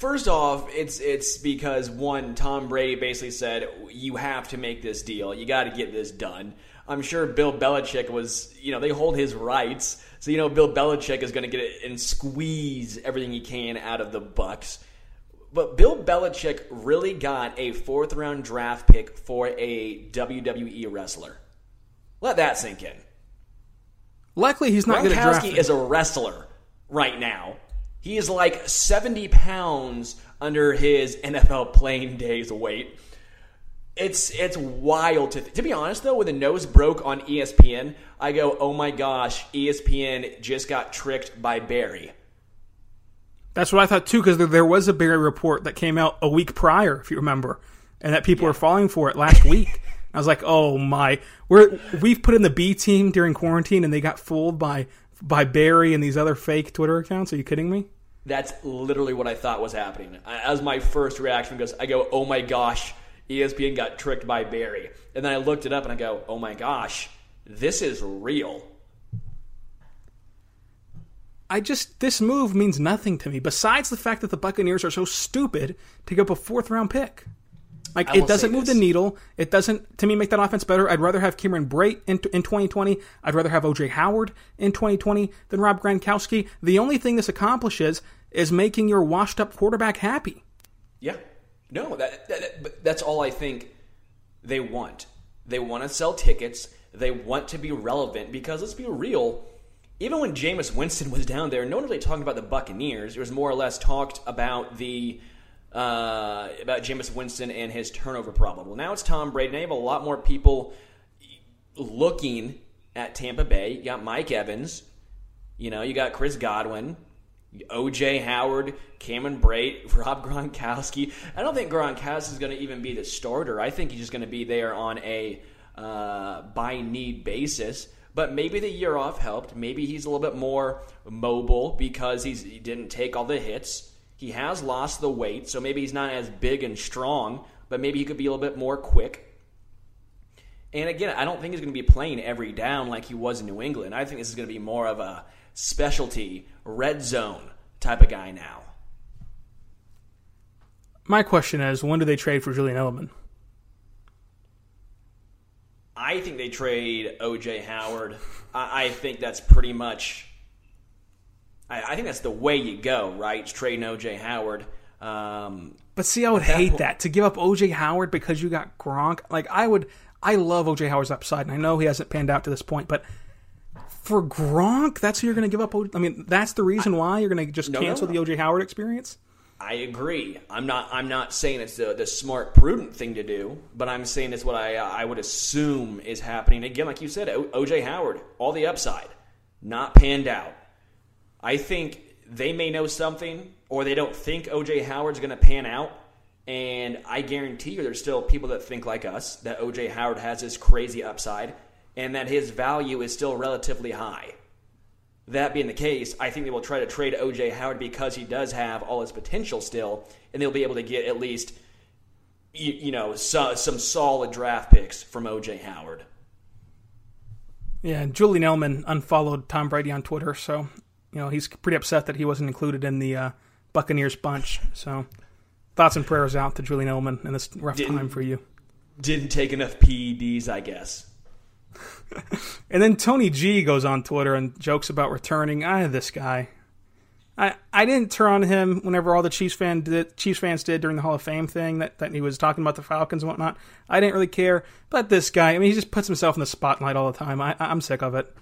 First off, it's it's because one, Tom Brady basically said you have to make this deal. You got to get this done. I'm sure Bill Belichick was, you know, they hold his rights, so you know Bill Belichick is going to get it and squeeze everything he can out of the Bucs. But Bill Belichick really got a fourth round draft pick for a WWE wrestler. Let that sink in. Luckily, he's not at Gronkowski drafting. is a wrestler right now. He is like 70 pounds under his NFL playing days weight. It's it's wild to to be honest though. When the nose broke on ESPN, I go, oh my gosh, ESPN just got tricked by Barry. That's what I thought too, because there, there was a Barry report that came out a week prior, if you remember, and that people were falling for it last week. I was like, oh my, we're we've put in the B team during quarantine, and they got fooled by by Barry and these other fake Twitter accounts. Are you kidding me? That's literally what I thought was happening. As my first reaction goes, I go, oh my gosh, ESPN got tricked by Barry. And then I looked it up and I go, oh my gosh, this is real. I just this move means nothing to me. Besides the fact that the Buccaneers are so stupid to give up a fourth round pick. Like it doesn't move this. the needle. It doesn't to me make that offense better. I'd rather have Cameron Brate in, in 2020. I'd rather have OJ Howard in 2020 than Rob Gronkowski. The only thing this accomplishes is making your washed up quarterback happy. Yeah. No, that, that, that- but that's all I think they want. They want to sell tickets. They want to be relevant because let's be real. Even when Jameis Winston was down there, no one really talked about the Buccaneers. It was more or less talked about the uh, about Jameis Winston and his turnover problem. Well, now it's Tom Brady. Now you have a lot more people looking at Tampa Bay. You got Mike Evans. You know, you got Chris Godwin, OJ Howard, Cameron Brate, Rob Gronkowski. I don't think Gronkowski is going to even be the starter. I think he's just going to be there on a uh, by need basis. But maybe the year off helped. Maybe he's a little bit more mobile because he's, he didn't take all the hits. He has lost the weight, so maybe he's not as big and strong, but maybe he could be a little bit more quick. And again, I don't think he's going to be playing every down like he was in New England. I think this is going to be more of a specialty red zone type of guy now. My question is, when do they trade for Julian Edelman? I think they trade OJ Howard. I, I think that's pretty much. I, I think that's the way you go, right? It's trading OJ Howard. Um, But see, I would that hate point- that to give up OJ Howard because you got Gronk. Like I would, I love OJ Howard's upside, and I know he hasn't panned out to this point. But for Gronk, that's who you're going to give up. I mean, that's the reason why you're going to just No, no, cancel no. the OJ Howard experience. I agree. I'm not. I'm not saying it's the, the smart, prudent thing to do, but I'm saying it's what I I would assume is happening. Again, like you said, OJ Howard, all the upside, not panned out. I think they may know something, or they don't think OJ Howard's going to pan out. And I guarantee you, there's still people that think like us that OJ Howard has this crazy upside, and that his value is still relatively high. That being the case, I think they will try to trade OJ Howard because he does have all his potential still, and they'll be able to get at least, you, you know, so, some solid draft picks from OJ Howard. Yeah, Julian Edelman unfollowed Tom Brady on Twitter, so you know he's pretty upset that he wasn't included in the uh, Buccaneers bunch. So thoughts and prayers out to Julian Edelman in this rough Didn't- time for you. Didn't take enough PEDs, I guess. And then Tony G goes on Twitter and jokes about returning. Ah, this guy. I, I didn't turn on him whenever all the Chiefs fan did, Chiefs fans did during the Hall of Fame thing that, that he was talking about the Falcons and whatnot. I didn't really care. But this guy, I mean, he just puts himself in the spotlight all the time. I, I'm sick of it.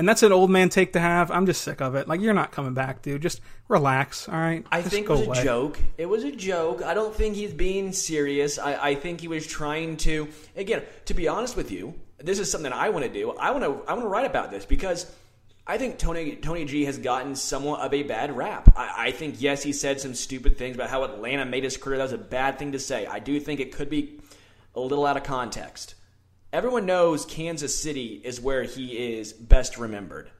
And that's an old man take to have. I'm just sick of it. Like you're not coming back, dude. Just relax, all right? I just think it was away. a joke. It was a joke. I don't think he's being serious. I, I think he was trying to. Again, to be honest with you, this is something I want to do. I want to. I want to write about this because I think Tony Tony G has gotten somewhat of a bad rap. I, I, think yes, he said some stupid things about how Atlanta made his career. That was a bad thing to say. I do think it could be a little out of context. Everyone knows Kansas City is where he is best remembered,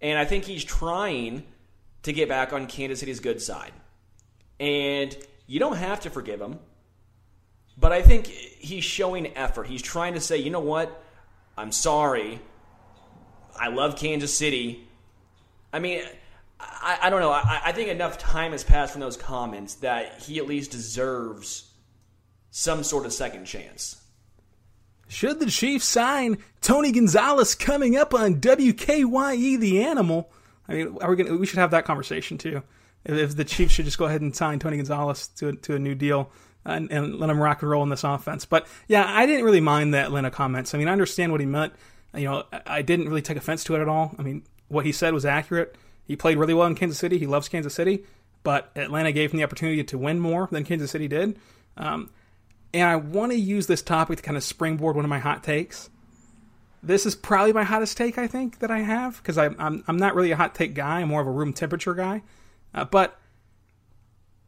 and I think he's trying to get back on Kansas City's good side. And you don't have to forgive him, but I think he's showing effort. He's trying to say, you know what, I'm sorry I love Kansas City. I mean, I, I don't know. I, I think enough time has passed from those comments that he at least deserves some sort of second chance. Should the Chiefs sign Tony Gonzalez coming up on WKYE The Animal? I mean, are we gonna, we should have that conversation too. If, if the Chiefs should just go ahead and sign Tony Gonzalez to a, to a new deal and, and let him rock and roll in this offense. But yeah, I didn't really mind the Atlanta comments. I mean, I understand what he meant you know, I didn't really take offense to it at all. I mean, what he said was accurate. He played really well in Kansas City. He loves Kansas City, but Atlanta gave him the opportunity to win more than Kansas City did. Um, and I want to use this topic to kind of springboard one of my hot takes. This is probably my hottest take I think that I have because I'm, I'm I'm not really a hot take guy. I'm more of a room temperature guy. Uh, but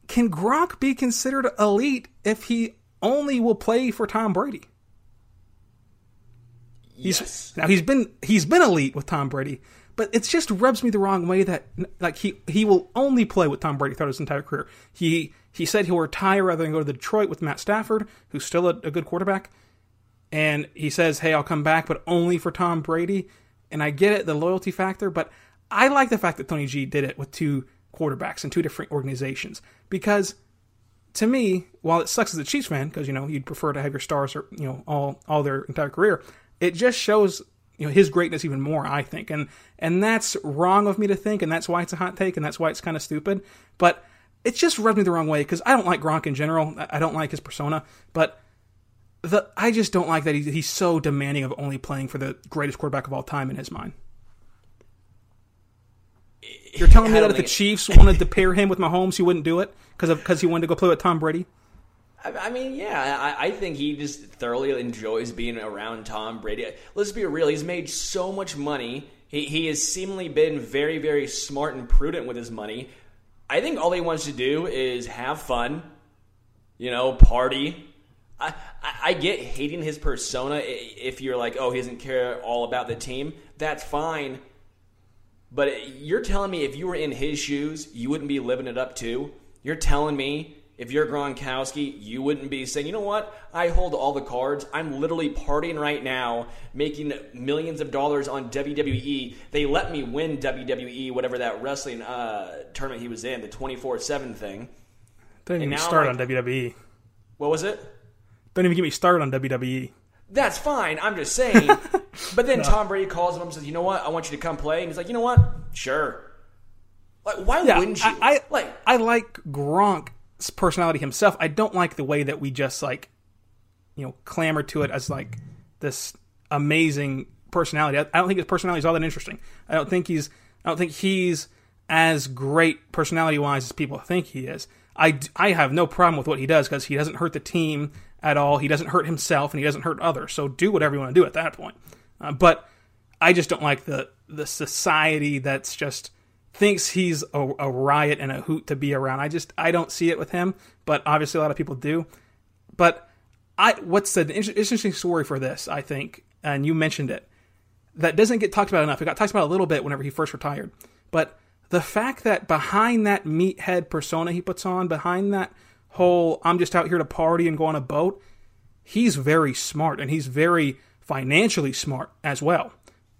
can Gronk be considered elite if he only will play for Tom Brady? He's yes. now he's been he's been elite with Tom Brady, but it just rubs me the wrong way that like he he will only play with Tom Brady throughout his entire career. He he said he'll retire rather than go to Detroit with Matt Stafford, who's still a, a good quarterback. And he says, "Hey, I'll come back, but only for Tom Brady." And I get it, the loyalty factor, but I like the fact that Tony G did it with two quarterbacks in two different organizations because to me, while it sucks as a Chiefs fan because you know you'd prefer to have your stars, or, you know, all all their entire career, it just shows you know his greatness even more i think and and that's wrong of me to think and that's why it's a hot take and that's why it's kind of stupid but it just rubbed me the wrong way because i don't like gronk in general i don't like his persona but the i just don't like that he's, he's so demanding of only playing for the greatest quarterback of all time in his mind you're telling me that if the Chiefs wanted to pair him with Mahomes, he wouldn't do it because because he wanted to go play with Tom Brady? I mean, yeah, I, I, think he just thoroughly enjoys being around Tom Brady. Let's be real; he's made so much money. He he has seemingly been very, very smart and prudent with his money. I think all he wants to do is have fun, you know, party. I, I, get hating his persona if you're like, oh, he doesn't care all about the team. That's fine. But you're telling me if you were in his shoes, you wouldn't be living it up too. You're telling me if you're Gronkowski, you wouldn't be saying, you know what? I hold all the cards. I'm literally partying right now, making millions of dollars on WWE. They let me win WWE, whatever that wrestling uh, tournament he was in, the 24 7 thing. Don't even start like, on WWE. What was it? Don't even get me started on WWE. That's fine. I'm just saying. but then no. Tom Brady calls him and says, you know what? I want you to come play. And he's like, you know what? Sure. Like, why yeah, wouldn't you? I, I like I like Gronk personality himself. I don't like the way that we just like, you know, clamor to it as like this amazing personality. I, don't think his personality is all that interesting. I don't think he's. I don't think he's as great personality wise as people think he is. I, I have no problem with what he does because he doesn't hurt the team at all. He doesn't hurt himself and he doesn't hurt others. So do whatever you want to do at that point. Uh, but I just don't like the the society that's just thinks he's a, a, riot and a hoot to be around. I just I don't see it with him, but obviously a lot of people do. But I what's the interesting story for this? I think, and you mentioned it, that doesn't get talked about enough. It got talked about a little bit whenever he first retired, but the fact that behind that meathead persona he puts on, behind that whole I'm just out here to party and go on a boat, he's very smart and he's very financially smart as well.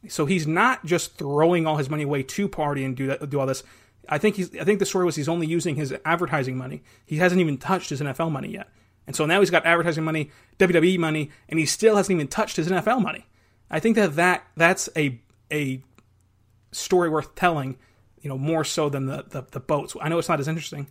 So he's not just throwing all his money away to party and do that, do all this. I think he's. I think the story was he's only using his advertising money. He hasn't even touched his NFL money yet, and so now he's got advertising money, WWE money, and he still hasn't even touched his NFL money. I think that, that that's a a story worth telling you know, more so than the, the, the boats. I know it's not as interesting,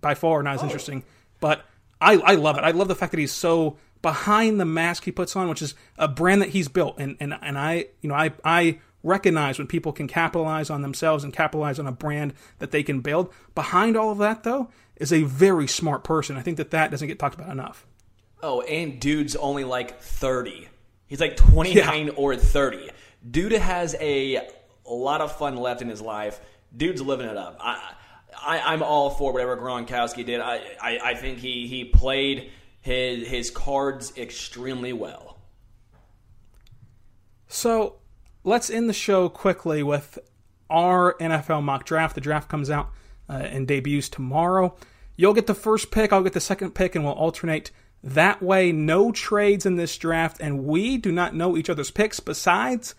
by far not as oh. interesting, but I, I love it. I love the fact that he's so behind the mask he puts on, which is a brand that he's built. And, and, and I, you know, I, I recognize when people can capitalize on themselves and capitalize on a brand that they can build. Behind all of that, though, is a very smart person. I think that that doesn't get talked about enough. Oh, and dude's only like 30. He's like 29 yeah. or 30. Dude has a, a lot of fun left in his life. Dude's living it up. I, I, am all for whatever Gronkowski did. I, I, I think he, he played his, his cards extremely well. So let's end the show quickly with our NFL mock draft. The draft comes out uh, and debuts tomorrow. You'll get the first pick, I'll get the second pick, and we'll alternate that way. No trades in this draft, and we do not know each other's picks besides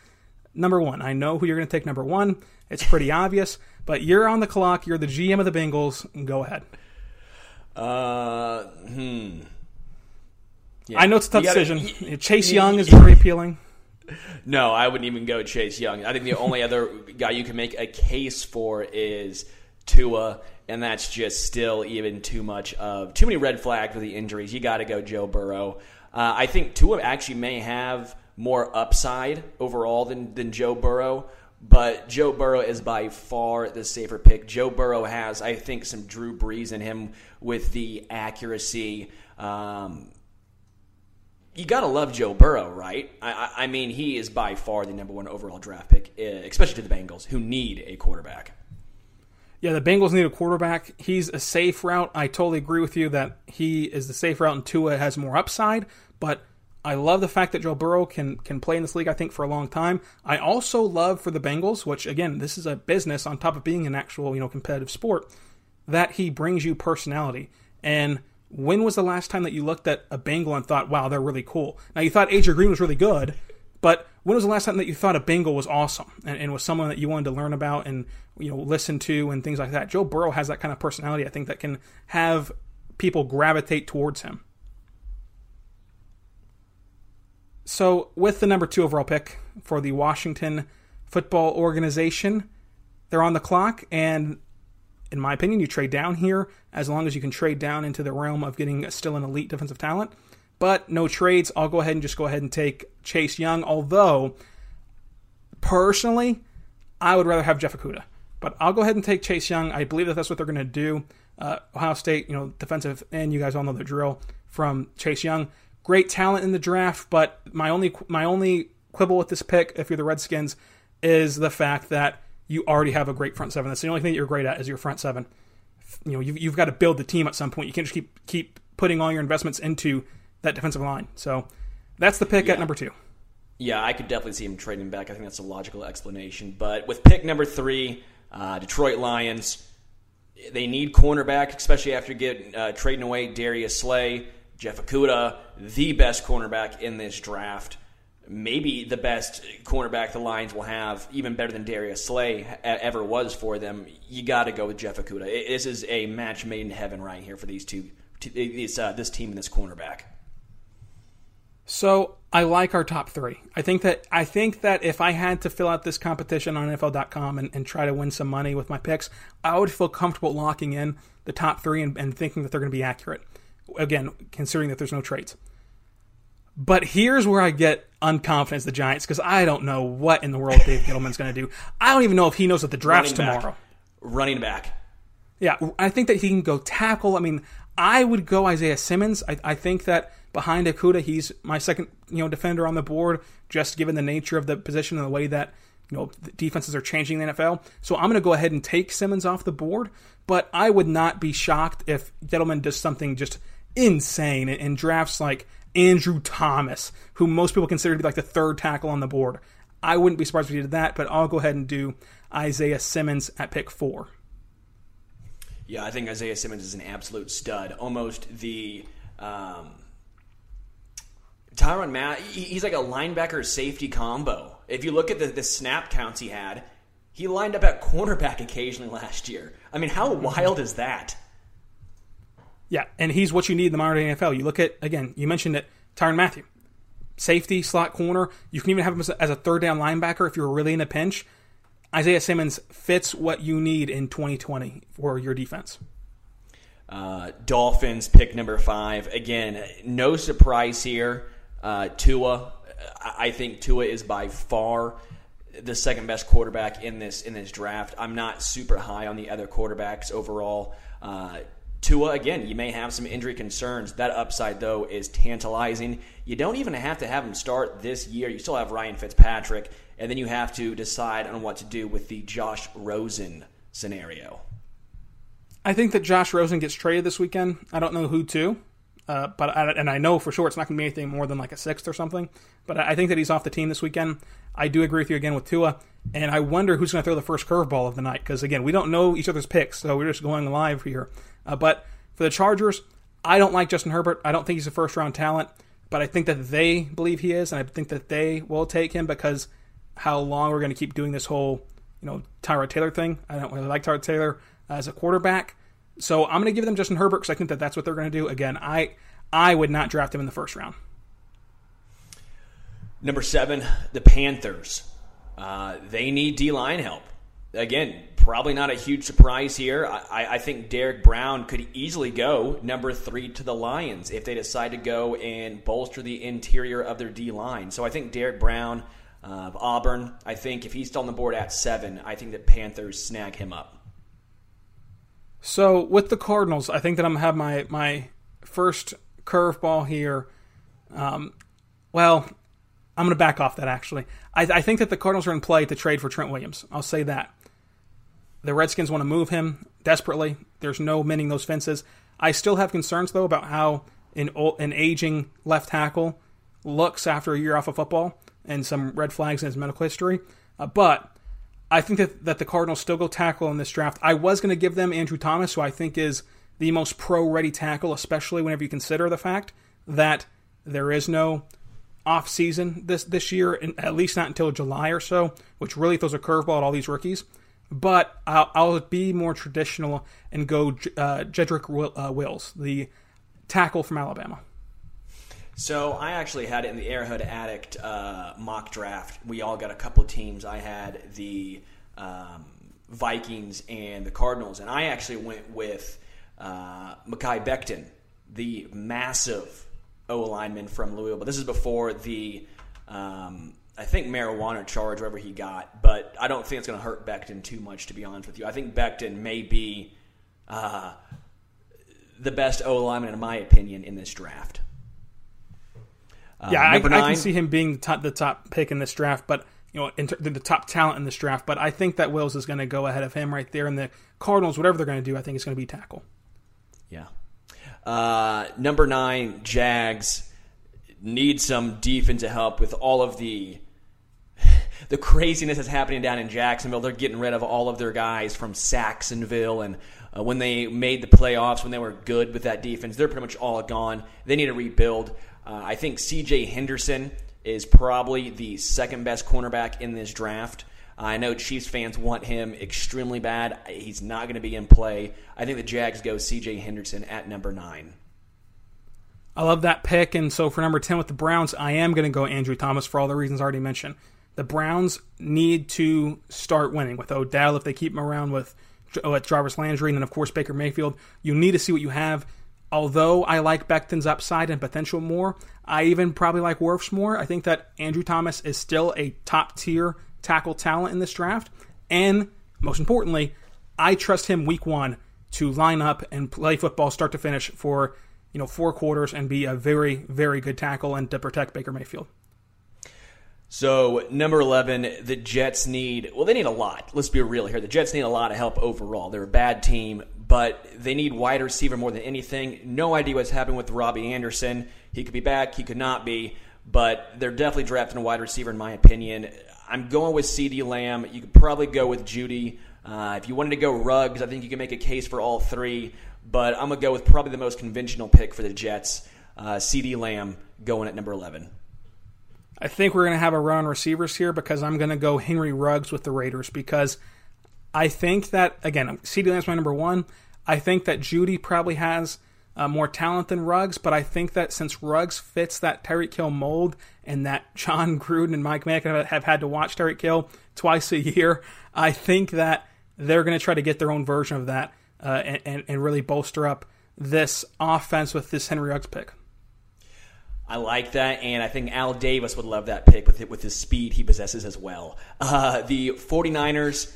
number one. I know who you're going to take number one. It's pretty obvious, but you're on the clock. You're the GM of the Bengals. Go ahead. Uh, hmm. Yeah. I know it's a tough gotta, decision. Chase Young is very appealing. No, I wouldn't even go Chase Young. I think the only other guy you can make a case for is Tua, and that's just still even too much of too many red flags with the injuries. You got to go Joe Burrow. Uh, I think Tua actually may have more upside overall than than Joe Burrow, but Joe Burrow is by far the safer pick. Joe Burrow has, I think, some Drew Brees in him with the accuracy. Um, you got to love Joe Burrow, right? I, I, mean, he is by far the number one overall draft pick, eh, especially to the Bengals, who need a quarterback. Yeah, the Bengals need a quarterback. He's a safe route. I totally agree with you that he is the safe route, and Tua has more upside. But I love the fact that Joe Burrow can can play in this league. I think for a long time. I also love for the Bengals, which again, this is a business on top of being an actual you know competitive sport, that he brings you personality and when was the last time that you looked at a Bengal and thought, wow, they're really cool? Now, you thought Adrian Green was really good, but when was the last time that you thought a Bengal was awesome and, and, was someone that you wanted to learn about and you know listen to and things like that? Joe Burrow has that kind of personality. I think that can have people gravitate towards him. So, with the number two overall pick for the Washington Football Organization, they're on the clock, and in my opinion, you trade down here as long as you can trade down into the realm of getting still an elite defensive talent. But no trades. I'll go ahead and just go ahead and take Chase Young. Although, personally, I would rather have Jeff Okudah. But I'll go ahead and take Chase Young. I believe that that's what they're going to do. Uh, Ohio State, you know, defensive end. You guys all know the drill from Chase Young. Great talent in the draft, but my only my only quibble with this pick, if you're the Redskins, is the fact that you already have a great front seven. That's the only thing that you're great at is your front seven. You know, you've, you've got to build the team at some point. You can't just keep keep putting all your investments into that defensive line. So that's the pick yeah. at number two. Yeah, I could definitely see him trading back. I think that's a logical explanation. But with pick number three, uh, Detroit Lions, they need cornerback, especially after getting uh, trading away Darius Slay, Jeff Okudah, the best cornerback in this draft maybe the best cornerback the Lions will have, even better than Darius Slay ever was for them. You got to go with Jeff Okudah. This is a match made in heaven right here for these two, this uh, this team and this cornerback. So I like our top three. I think that I think that if I had to fill out this competition on NFL.com and, and try to win some money with my picks, I would feel comfortable locking in the top three and, and thinking that they're going to be accurate. Again, considering that there's no trades. But here's where I get unconfident the Giants because I don't know what in the world Dave Gettleman's going to do. I don't even know if he knows that the draft's Running tomorrow. Running back. Yeah, I think that he can go tackle. I mean, I would go Isaiah Simmons. I, I think that behind Okudah, he's my second you know defender on the board, just given the nature of the position and the way that you know defenses are changing the NFL. So I'm going to go ahead and take Simmons off the board. But I would not be shocked if Gettleman does something just insane and, and drafts like Andrew Thomas, who most people consider to be like the third tackle on the board. I wouldn't be surprised if he did that, but I'll go ahead and do Isaiah Simmons at pick four. Yeah, I think Isaiah Simmons is an absolute stud. Almost the um, Tyrann Matt. He's like a linebacker safety combo. If you look at the, the snap counts he had, he lined up at cornerback occasionally last year. I mean, how mm-hmm. wild is that? Yeah, and he's what you need in the modern NFL. You look at again, you mentioned it, Tyrann Mathieu, safety, slot corner. You can even have him as a, as a third down linebacker if you're really in a pinch. Isaiah Simmons fits what you need in 2020 for your defense. Uh, Dolphins pick number five. Again, no surprise here. Uh, Tua, I think Tua is by far the second best quarterback in this in this draft. I'm not super high on the other quarterbacks overall. Uh, Tua, again, you may have some injury concerns. That upside, though, is tantalizing. You don't even have to have him start this year. You still have Ryan Fitzpatrick, and then you have to decide on what to do with the Josh Rosen scenario. I think that Josh Rosen gets traded this weekend. I don't know who to, uh, but I, and I know for sure it's not going to be anything more than like a sixth or something. But I think that he's off the team this weekend. I do agree with you again with Tua, and I wonder who's going to throw the first curveball of the night because again we don't know each other's picks, so we're just going live here. Uh, but for the Chargers, I don't like Justin Herbert. I don't think he's a first round talent, but I think that they believe he is, and I think that they will take him because how long we're going to keep doing this whole you know Tyrod Taylor thing. I don't really like Tyrod Taylor as a quarterback. So I'm going to give them Justin Herbert because I think that that's what they're going to do. Again, I I would not draft him in the first round. Number seven, the Panthers. Uh, they need D line help. Again, probably not a huge surprise here. I, I, think Derrick Brown could easily go number three to the Lions if they decide to go and bolster the interior of their D line. So I think Derrick Brown of Auburn, I think if he's still on the board at seven, I think the Panthers snag him up. So with the Cardinals, I think that I'm gonna have my my first curveball here. Um, well, I'm gonna back off that actually. I, I think that the Cardinals are in play to trade for Trent Williams. I'll say that. The Redskins want to move him desperately. There's no mending those fences. I still have concerns though about how an an aging left tackle looks after a year off of football and some red flags in his medical history. Uh, but I think that, that the Cardinals still go tackle in this draft. I was going to give them Andrew Thomas, who I think is the most pro ready tackle, especially whenever you consider the fact that there is no off season this this year, at least not until July or so, which really throws a curveball at all these rookies. But I'll, I'll be more traditional and go uh, Jedrick uh, Wills, the tackle from Alabama. So I actually had it in the Arrowhead Addict uh, mock draft. We all got a couple teams. I had the um, Vikings and the Cardinals, and I actually went with uh, Mekhi Becton, the massive O lineman from Louisville. But this is before the um, I think marijuana charge, whatever he got. But I don't think it's going to hurt Becton too much, to be honest with you. I think Becton may be uh, the best O lineman, in my opinion, in this draft. Uh, yeah, I, I, can see him being the top, the top, pick in this draft, but you know, ter- the top talent in this draft. But I think that Wills is going to go ahead of him right there. And the Cardinals, whatever they're going to do, I think it's going to be tackle. Yeah. Uh, number nine, Jags need some defensive help with all of the the craziness that's happening down in Jacksonville. They're getting rid of all of their guys from Sacksonville, and uh, when they made the playoffs, when they were good with that defense, they're pretty much all gone. They need to rebuild. Uh, I think C.J. Henderson is probably the second best cornerback in this draft. I know Chiefs fans want him extremely bad. He's not going to be in play. I think the Jags go C.J. Henderson at number nine. I love that pick. And so for number 10 with the Browns, I am going to go Andrew Thomas for all the reasons I already mentioned. The Browns need to start winning with Odell if they keep him around with, uh, with Jarvis Landry and then, of course, Baker Mayfield. You need to see what you have although I like Becton's upside and potential more, I even probably like Wirfs more. I think that Andrew Thomas is still a top tier tackle talent in this draft. And most importantly, I trust him week one to line up and play football start to finish for you know four quarters and be a very very good tackle and to protect Baker Mayfield. So number eleven, the Jets need well they need a lot. Let's be real here. The Jets need a lot of help overall. They're a bad team but they need wide receiver more than anything. No idea what's happening with Robbie Anderson. He could be back, he could not be, but they're definitely drafting a wide receiver, in my opinion. I'm going with CeeDee Lamb. You could probably go with Jeudy. Uh, if you wanted to go Ruggs, I think you can make a case for all three, but I'm to go with probably the most conventional pick for the Jets, uh, CeeDee Lamb, going at number 11. I think we're to have a run on receivers here because I'm to go Henry Ruggs with the Raiders because I think that, again, CeeDee Lamb's my number one. I think that Jeudy probably has uh, more talent than Ruggs, but I think that since Ruggs fits that Tyreek Hill mold and that Jon Gruden and Mike Mack have had to watch Tyreek Hill twice a year, I think that they're going to try to get their own version of that uh, and, and really bolster up this offense with this Henry Ruggs pick. I like that, and I think Al Davis would love that pick with it, with his speed he possesses as well. Uh, the 49ers,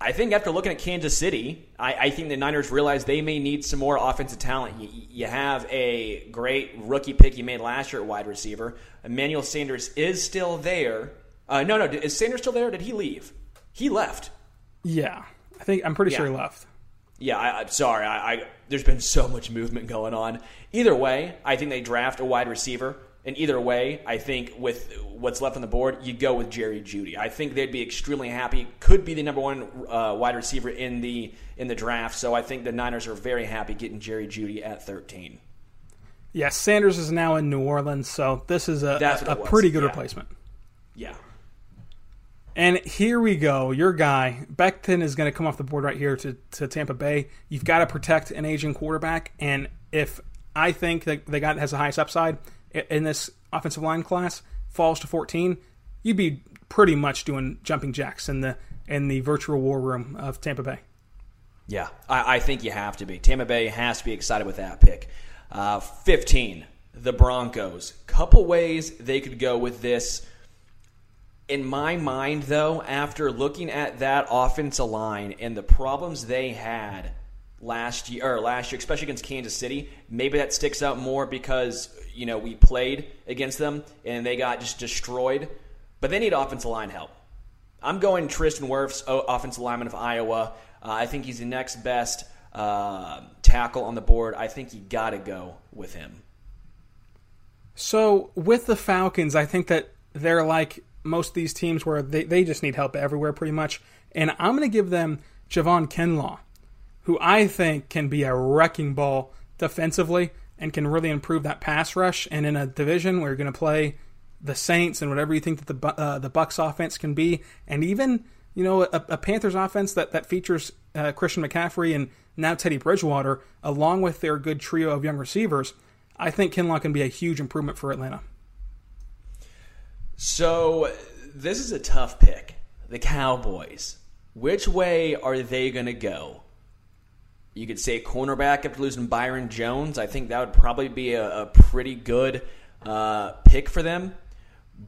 I think after looking at Kansas City, I, I, think the Niners realize they may need some more offensive talent. You, you, have a great rookie pick you made last year at wide receiver. Emmanuel Sanders is still there. Uh, no, no, is Sanders still there? did he leave? He left. Yeah, I think I'm pretty yeah. sure he left. Yeah, I, am sorry. I, I, there's been so much movement going on. Either way, I think they draft a wide receiver. And either way, I think with what's left on the board, you go with Jerry Jeudy. I think they'd be extremely happy. Could be the number one uh, wide receiver in the in the draft. So I think the Niners are very happy getting Jerry Jeudy at 13. Yes, yeah, Sanders is now in New Orleans, so this is a, a, a pretty good yeah. replacement. And here we go. Your guy, Becton, is going to come off the board right here to, to Tampa Bay. You've got to protect an aging quarterback. And if I think that the guy that has the highest upside in this offensive line class falls to 14, you'd be pretty much doing jumping jacks in the in the virtual war room of Tampa Bay. Yeah, I, I think you have to be. Tampa Bay has to be excited with that pick. Uh, 15, the Broncos. Couple ways they could go with this in my mind, though, after looking at that offensive line and the problems they had last year, or last year, especially against Kansas City, maybe that sticks out more because you know we played against them and they got just destroyed. But they need offensive line help. I'm going Tristan Wirfs, offensive lineman of Iowa. Uh, I think he's the next best uh, tackle on the board. I think you got to go with him. So with the Falcons, I think that they're like most of these teams where they, they just need help everywhere pretty much. And I'm going to give them Javon Kinlaw, who I think can be a wrecking ball defensively and can really improve that pass rush. And in a division where you're going to play the Saints and whatever you think that the uh, the Bucs offense can be, and even you know a, a Panthers offense that that features uh, Christian McCaffrey and now Teddy Bridgewater, along with their good trio of young receivers, I think Kinlaw can be a huge improvement for Atlanta. So this is a tough pick. The Cowboys. Which way are they going to go? You could say cornerback after losing Byron Jones. I think that would probably be a, a pretty good uh, pick for them.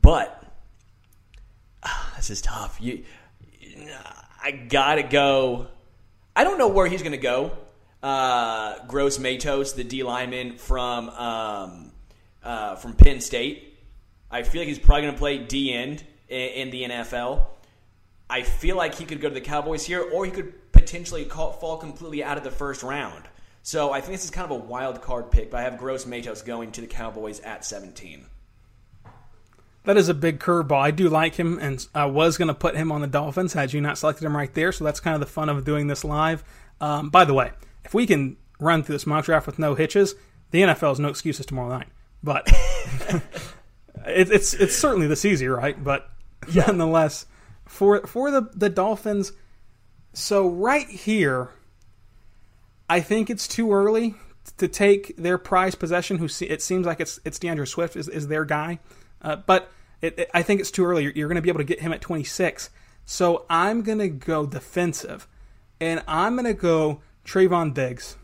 But uh, this is tough. You, I gotta go. I don't know where he's going to go. Uh, Gross Matos, the D lineman from um, uh, from Penn State. I feel like he's probably going to play D end in, the NFL. I feel like he could go to the Cowboys here, or he could potentially call, fall completely out of the first round. So I think this is kind of a wild card pick, but I have Gross Matos going to the Cowboys at 17. That is a big curveball. I do like him, and I was going to put him on the Dolphins had you not selected him right there. So that's kind of the fun of doing this live. Um, by the way, if we can run through this mock draft with no hitches, the NFL is no excuses tomorrow night. But it, it's it's certainly this easy, right? But yeah. nonetheless, for for the the Dolphins, so right here, I think it's too early to take their prized possession. Who it seems like it's it's D'Andre Swift is, is their guy, uh, but it, it, I think it's too early. You're, you're going to be able to get him at 26. So I'm going to go defensive, and I'm going to go Trevon Diggs.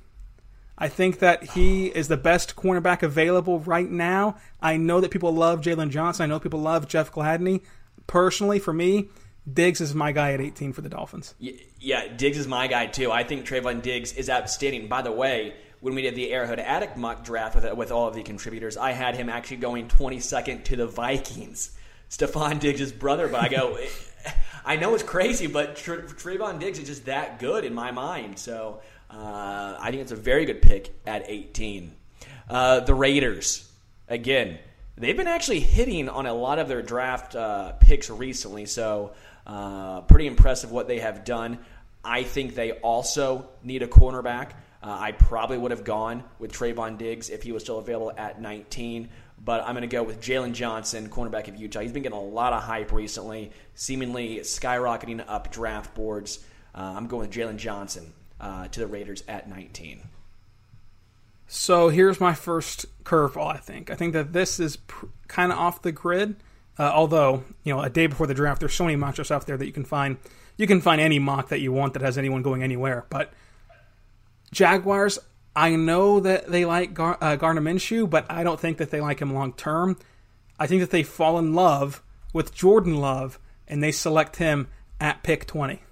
I think that he is the best cornerback available right now. I know that people love Jaylon Johnson. I know people love Jeff Gladney. Personally, for me, Diggs is my guy at 18 for the Dolphins. Yeah, Diggs is my guy too. I think Trevon Diggs is outstanding. By the way, when we did the Arrowhead Addict mock draft with with all of the contributors, I had him actually going 22nd to the Vikings. Stefon Diggs' brother, but I go, I know it's crazy, but Trevon Diggs is just that good in my mind. So uh, I think it's a very good pick at 18. Uh, the Raiders, again, they've been actually hitting on a lot of their draft uh, picks recently, so uh, pretty impressive what they have done. I think they also need a cornerback. Uh, I probably would have gone with Trevon Diggs if he was still available at 19, but I'm going to go with Jaylon Johnson, cornerback of Utah. He's been getting a lot of hype recently, seemingly skyrocketing up draft boards. Uh, I'm going with Jaylon Johnson uh, to the Raiders at 19. So here's my first curveball. I think I think that this is pr- kind of off the grid. Uh, although you know, a day before the draft, there's so many mock drafts out there that you can find. You can find any mock that you want that has anyone going anywhere. But Jaguars, I know that they like Gar- uh, Gardner Minshew, but I don't think that they like him long term. I think that they fall in love with Jordan Love and they select him at pick 20.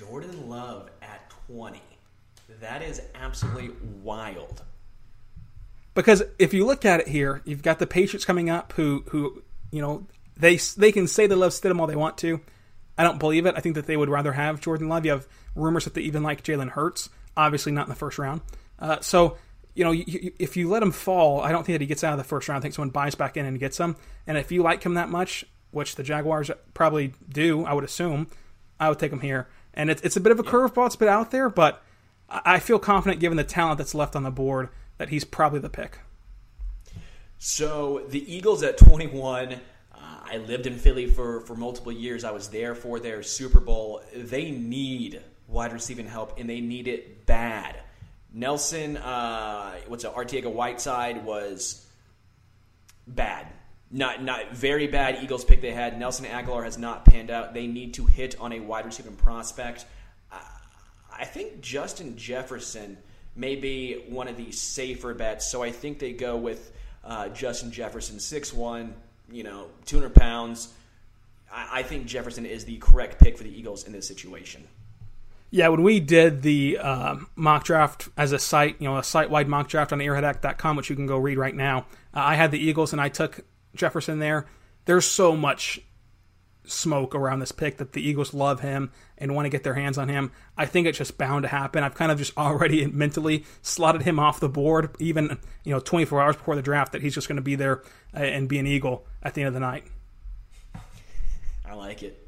Jordan Love at 20. That is absolutely wild. Because if you look at it here, you've got the Patriots coming up who who, you know, they they can say they love Stidham all they want to. I don't believe it. I think that they would rather have Jordan Love. You have rumors that they even like Jalen Hurts, obviously not in the first round. Uh, so, you know, you, you, if you let him fall, I don't think that he gets out of the first round. I think someone buys back in and gets him. And if you like him that much, which the Jaguars probably do, I would assume, I would take him here. And it's, it's a bit of a curveball. It's a bit out there, but I feel confident given the talent that's left on the board that he's probably the pick. So the Eagles at 21. Uh, I lived in Philly for, for multiple years. I was there for their Super Bowl. They need wide receiving help, and they need it bad. Nelson, uh, what's it, Arcega-Whiteside was bad. Not not very bad Eagles pick they had. Nelson Agholor has not panned out. They need to hit on a wide receiving prospect. I think Justin Jefferson may be one of the safer bets. So I think they go with uh, Justin Jefferson, 6'1", you know, 200 pounds. I, I think Jefferson is the correct pick for the Eagles in this situation. Yeah, when we did the uh, mock draft as a site, you know, a site wide mock draft on arrowheadaddict.com, which you can go read right now, uh, I had the Eagles and I took Jefferson there. There's so much smoke around this pick that the Eagles love him and want to get their hands on him. I think it's just bound to happen. I've kind of just already mentally slotted him off the board, even you know 24 hours before the draft, that he's just going to be there uh, and be an Eagle at the end of the night. I like it.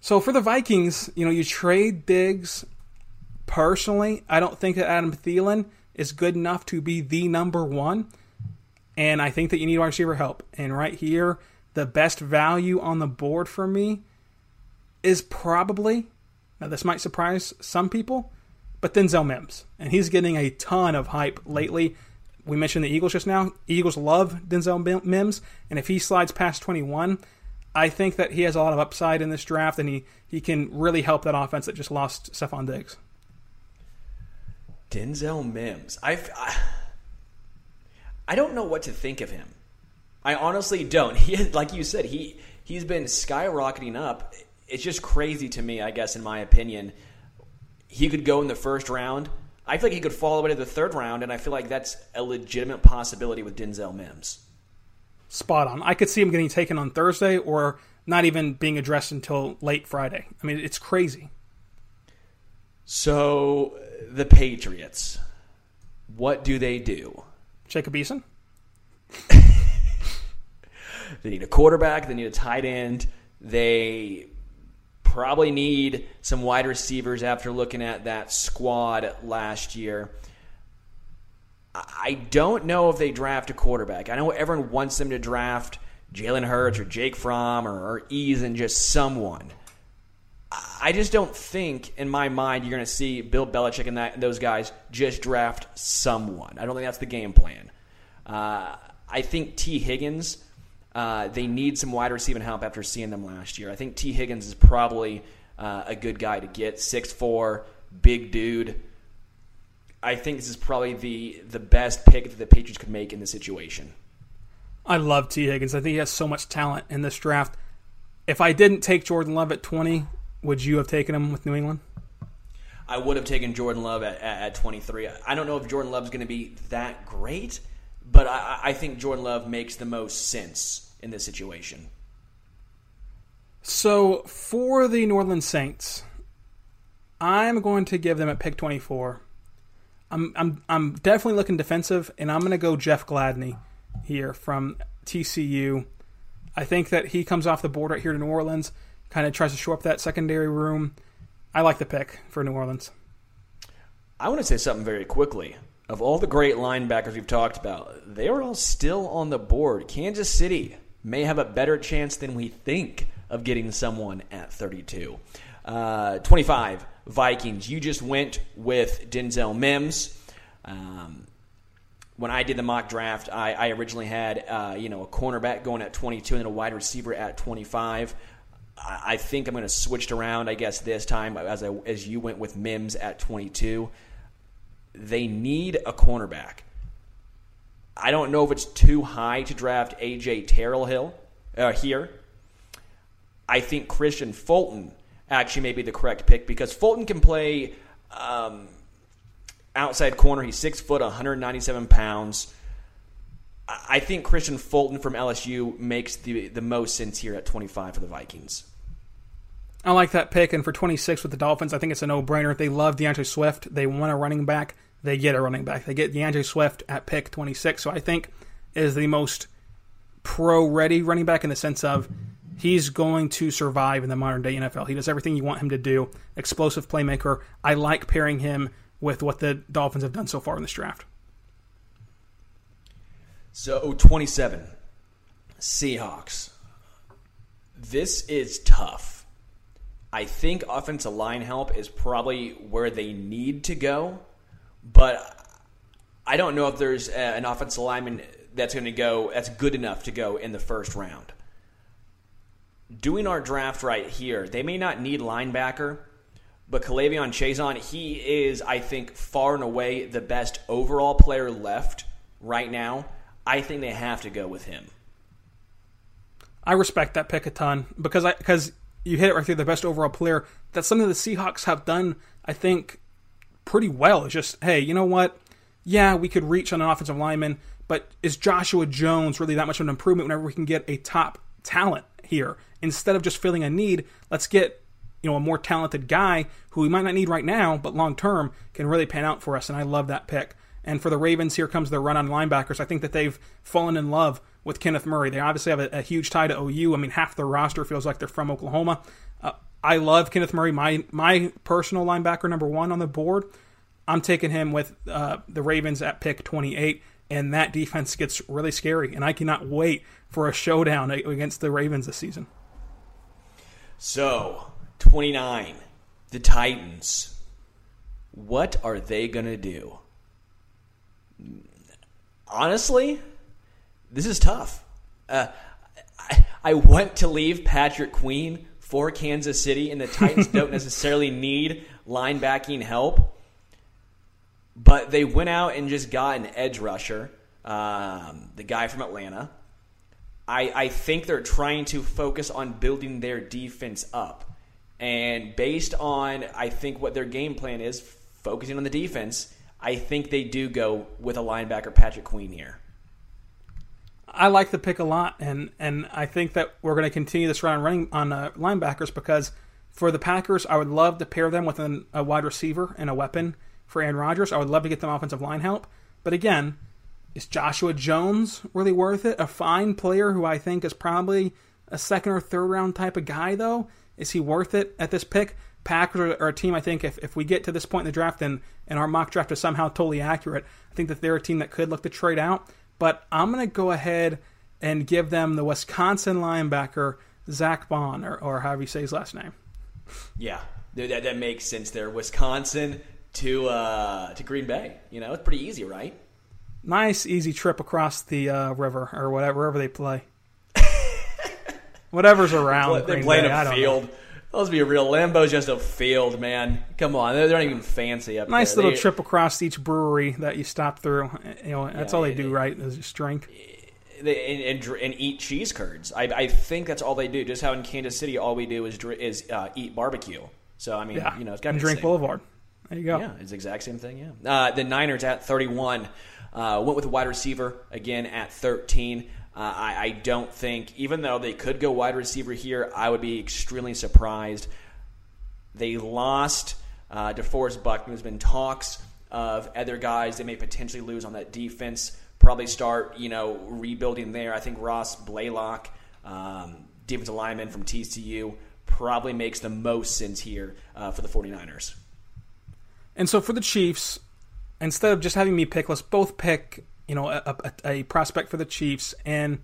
So for the Vikings, you know, you trade Diggs. Personally, I don't think that Adam Thielen is good enough to be the number one. And I think that you need wide receiver help. And right here, the best value on the board for me is probably, now this might surprise some people, but Denzel Mims. And he's getting a ton of hype lately. We mentioned the Eagles just now. Eagles love Denzel Mims. And if he slides past 21, I think that he has a lot of upside in this draft, and he, he can really help that offense that just lost Stefon Diggs. Denzel Mims. I, I don't know what to think of him. I honestly don't. He, like you said, he he's been skyrocketing up. It's just crazy to me, I guess, in my opinion. He could go in the first round. I feel like he could fall away to the third round, and I feel like that's a legitimate possibility with Denzel Mims. Spot on. I could see him getting taken on Thursday or not even being addressed until late Friday. I mean, it's crazy. So, the Patriots, what do they do? Jacob Eason? They need a quarterback. They need a tight end. They probably need some wide receivers after looking at that squad last year. I don't know if they draft a quarterback. I know everyone wants them to draft Jalen Hurts or Jake Fromm or, or Ease and just someone. I just don't think, in my mind, you're going to see Bill Belichick and that, those guys just draft someone. I don't think that's the game plan. Uh, I think Tee Higgins uh, they need some wide receiving help after seeing them last year. I think Tee Higgins is probably uh, a good guy to get. Six four, big dude. I think this is probably the the best pick that the Patriots could make in this situation. I love Tee Higgins. I think he has so much talent in this draft. If I didn't take Jordan Love at 20, would you have taken him with New England? I would have taken Jordan Love at, at, at 23. I don't know if Jordan Love is going to be that great, but I, I think Jordan Love makes the most sense in this situation. So for the New Orleans Saints, I'm going to give them at pick 24. I'm I'm I'm definitely looking defensive, and I'm going to go Jeff Gladney here from TCU. I think that he comes off the board right here to New Orleans, kind of tries to shore up that secondary room. I like the pick for New Orleans. I want to say something very quickly of all the great linebackers we've talked about, they are all still on the board. Kansas City may have a better chance than we think of getting someone at 32. Uh, 25, Vikings. You just went with Denzel Mims. Um, when I did the mock draft, I, I originally had uh, you know a cornerback going at 22 and a wide receiver at 25. I, think I'm going to switch it around. I guess this time as I, as you went with Mims at 22. They need a cornerback. I don't know if it's too high to draft AJ Terrell Hill uh, here. I think Kristian Fulton actually may be the correct pick because Fulton can play um, outside corner. He's six foot, 197 pounds. I think Kristian Fulton from LSU makes the the most sense here at 25 for the Vikings. I like that pick, and for 26 with the Dolphins, I think it's a no brainer. They love D'Andre Swift. They want a running back. They get a running back. They get D'Andre Swift at pick 26. So I think is the most pro ready running back in the sense of he's going to survive in the modern day NFL. He does everything you want him to do. Explosive playmaker. I like pairing him with what the Dolphins have done so far in this draft. So 27 Seahawks. This is tough. I think offensive line help is probably where they need to go, but I don't know if there's uh, an offensive lineman that's going to go that's good enough to go in the first round. Doing our draft right here, they may not need linebacker, but K'Lavon Chaisson, he is, I think, far and away the best overall player left right now. I think they have to go with him. I respect that pick a ton because I because you hit it right there. The best overall player. That's something the Seahawks have done. I think pretty well. It's just hey, you know what? Yeah, we could reach on an offensive lineman, but is Joshua Jones really that much of an improvement whenever we can get a top talent here instead of just filling a need? Let's get you know a more talented guy who we might not need right now, but long term can really pan out for us. And I love that pick. And for the Ravens, here comes their run on linebackers. I think that they've fallen in love with Kenneth Murray. They obviously have a, a huge tie to OU. I mean, half their roster feels like they're from Oklahoma. Uh, I love Kenneth Murray, my my personal linebacker number one on the board. I'm taking him with uh, the Ravens at pick 28, and that defense gets really scary. And I cannot wait for a showdown against the Ravens this season. So 29, the Titans. What are they going to do? Honestly, this is tough. Uh, I, I want to leave Patrick Queen for Kansas City, and the Titans don't necessarily need linebacking help. But they went out and just got an edge rusher, um, the guy from Atlanta. I, I think they're trying to focus on building their defense up. And based on, I think, what their game plan is, focusing on the defense, I think they do go with a linebacker, Patrick Queen, here. I like the pick a lot, and and I think that we're going to continue this run running on uh, linebackers because for the Packers, I would love to pair them with an, a wide receiver and a weapon for Aaron Rodgers. I would love to get them offensive line help, but again, is Joshua Jones really worth it? A fine player who I think is probably a second or third round type of guy, though. Is he worth it at this pick? Packers are, a team I think if, if we get to this point in the draft and, and our mock draft is somehow totally accurate, I think that they're a team that could look to trade out. But I'm going to go ahead and give them the Wisconsin linebacker, Zack Baun, or, or however you say his last name. Yeah, that, that makes sense there. Wisconsin to uh, to Green Bay. You know, it's pretty easy, right? Nice, easy trip across the uh, river or whatever, wherever they play. Whatever's around. They're playing a field. Let's be real. Lambeau's just a field, man. Come on, they're, not even fancy up nice there. little they, trip across each brewery that you stop through. You know, that's yeah, all they do, right? Is just drink. They, and, and, and, eat cheese curds. I, I, think that's all they do. Just how in Kansas City, all we do is is uh, eat barbecue. So I mean, yeah. you know, it's got to drink. Boulevard. There you go. Yeah, it's the exact same thing. Yeah. Uh, the Niners at thirty-one uh, went with a wide receiver again at thirteen. Uh, I, I, don't think, even though they could go wide receiver here, I would be extremely surprised. They lost uh, DeForest Buckner. There's been talks of other guys they may potentially lose on that defense. Probably start, you know, rebuilding there. I think Ross Blacklock, um, defensive lineman from TCU, probably makes the most sense here uh, for the 49ers. And so for the Chiefs, instead of just having me pick, let's both pick you know, a, a, a prospect for the Chiefs, and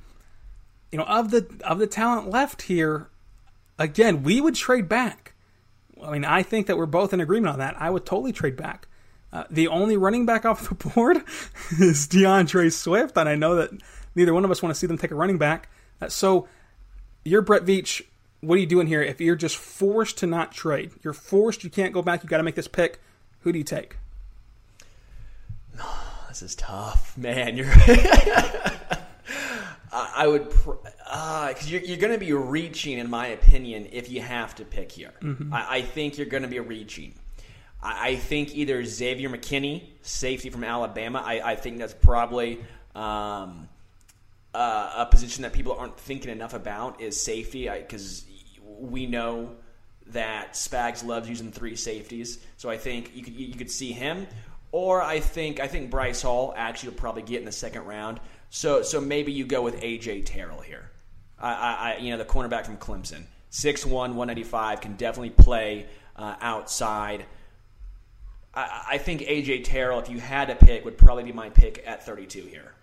you know, of the of the talent left here, again, we would trade back. I mean, I think that we're both in agreement on that. I would totally trade back. Uh, the only running back off the board is D'Andre Swift, and I know that neither one of us want to see them take a running back. Uh, so, you're Brett Veach. What are you doing here? If you're just forced to not trade, you're forced, you can't go back, you got to make this pick. Who do you take? This is tough, man. You're. I would, because uh, you're, you're going to be reaching, in my opinion, if you have to pick here. Mm-hmm. I, I, think you're going to be reaching. I, I, think either Xavier McKinney, safety from Alabama, I, I think that's probably um, uh, a position that people aren't thinking enough about is safety, because we know that Spags loves using three safeties. So I think you could you could see him, or I think I think Bryce Hall actually will probably get in the second round. So so maybe you go with AJ Terrell here. I, I you know the cornerback from Clemson, 6'1", 195, can definitely play uh, outside. I, I think AJ Terrell, if you had to pick, would probably be my pick at 32 here.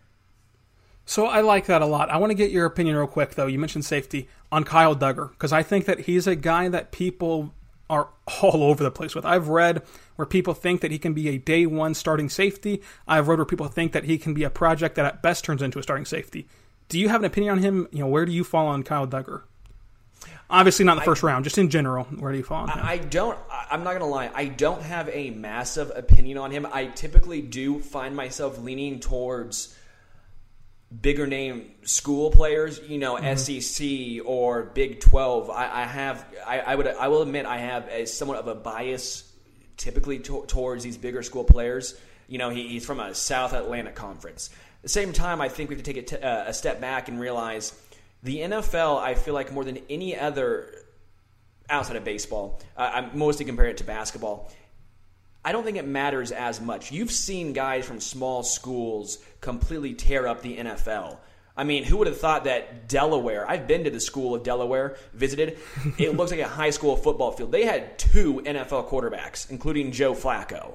So I like that a lot. I want to get your opinion real quick, though. You mentioned safety on Kyle Dugger because I think that he's a guy that people are all over the place with. I've read where people think that he can be a day one starting safety. I've read where people think that he can be a project that at best turns into a starting safety. Do you have an opinion on him? You know, where do you fall on Kyle Dugger? Obviously, not in the first I, round, just in general. Where do you fall on him? I don't. I'm not gonna lie. I don't have a massive opinion on him. I typically do find myself leaning towards bigger name school players, you know, mm-hmm. SEC or Big Twelve, I, I have, I, I, would, I will admit, I have a somewhat of a bias, typically to, towards these bigger school players. You know, he, he's from a South Atlantic conference. At the same time, I think we have to take a, t- uh, a step back and realize the NFL. I feel like more than any other outside of baseball, uh, I'm mostly comparing it to basketball I don't think it matters as much. You've seen guys from small schools completely tear up the NFL. I mean, who would have thought that Delaware? I've been to the school of Delaware, visited. It looks like a high school football field. They had two NFL quarterbacks, including Joe Flacco.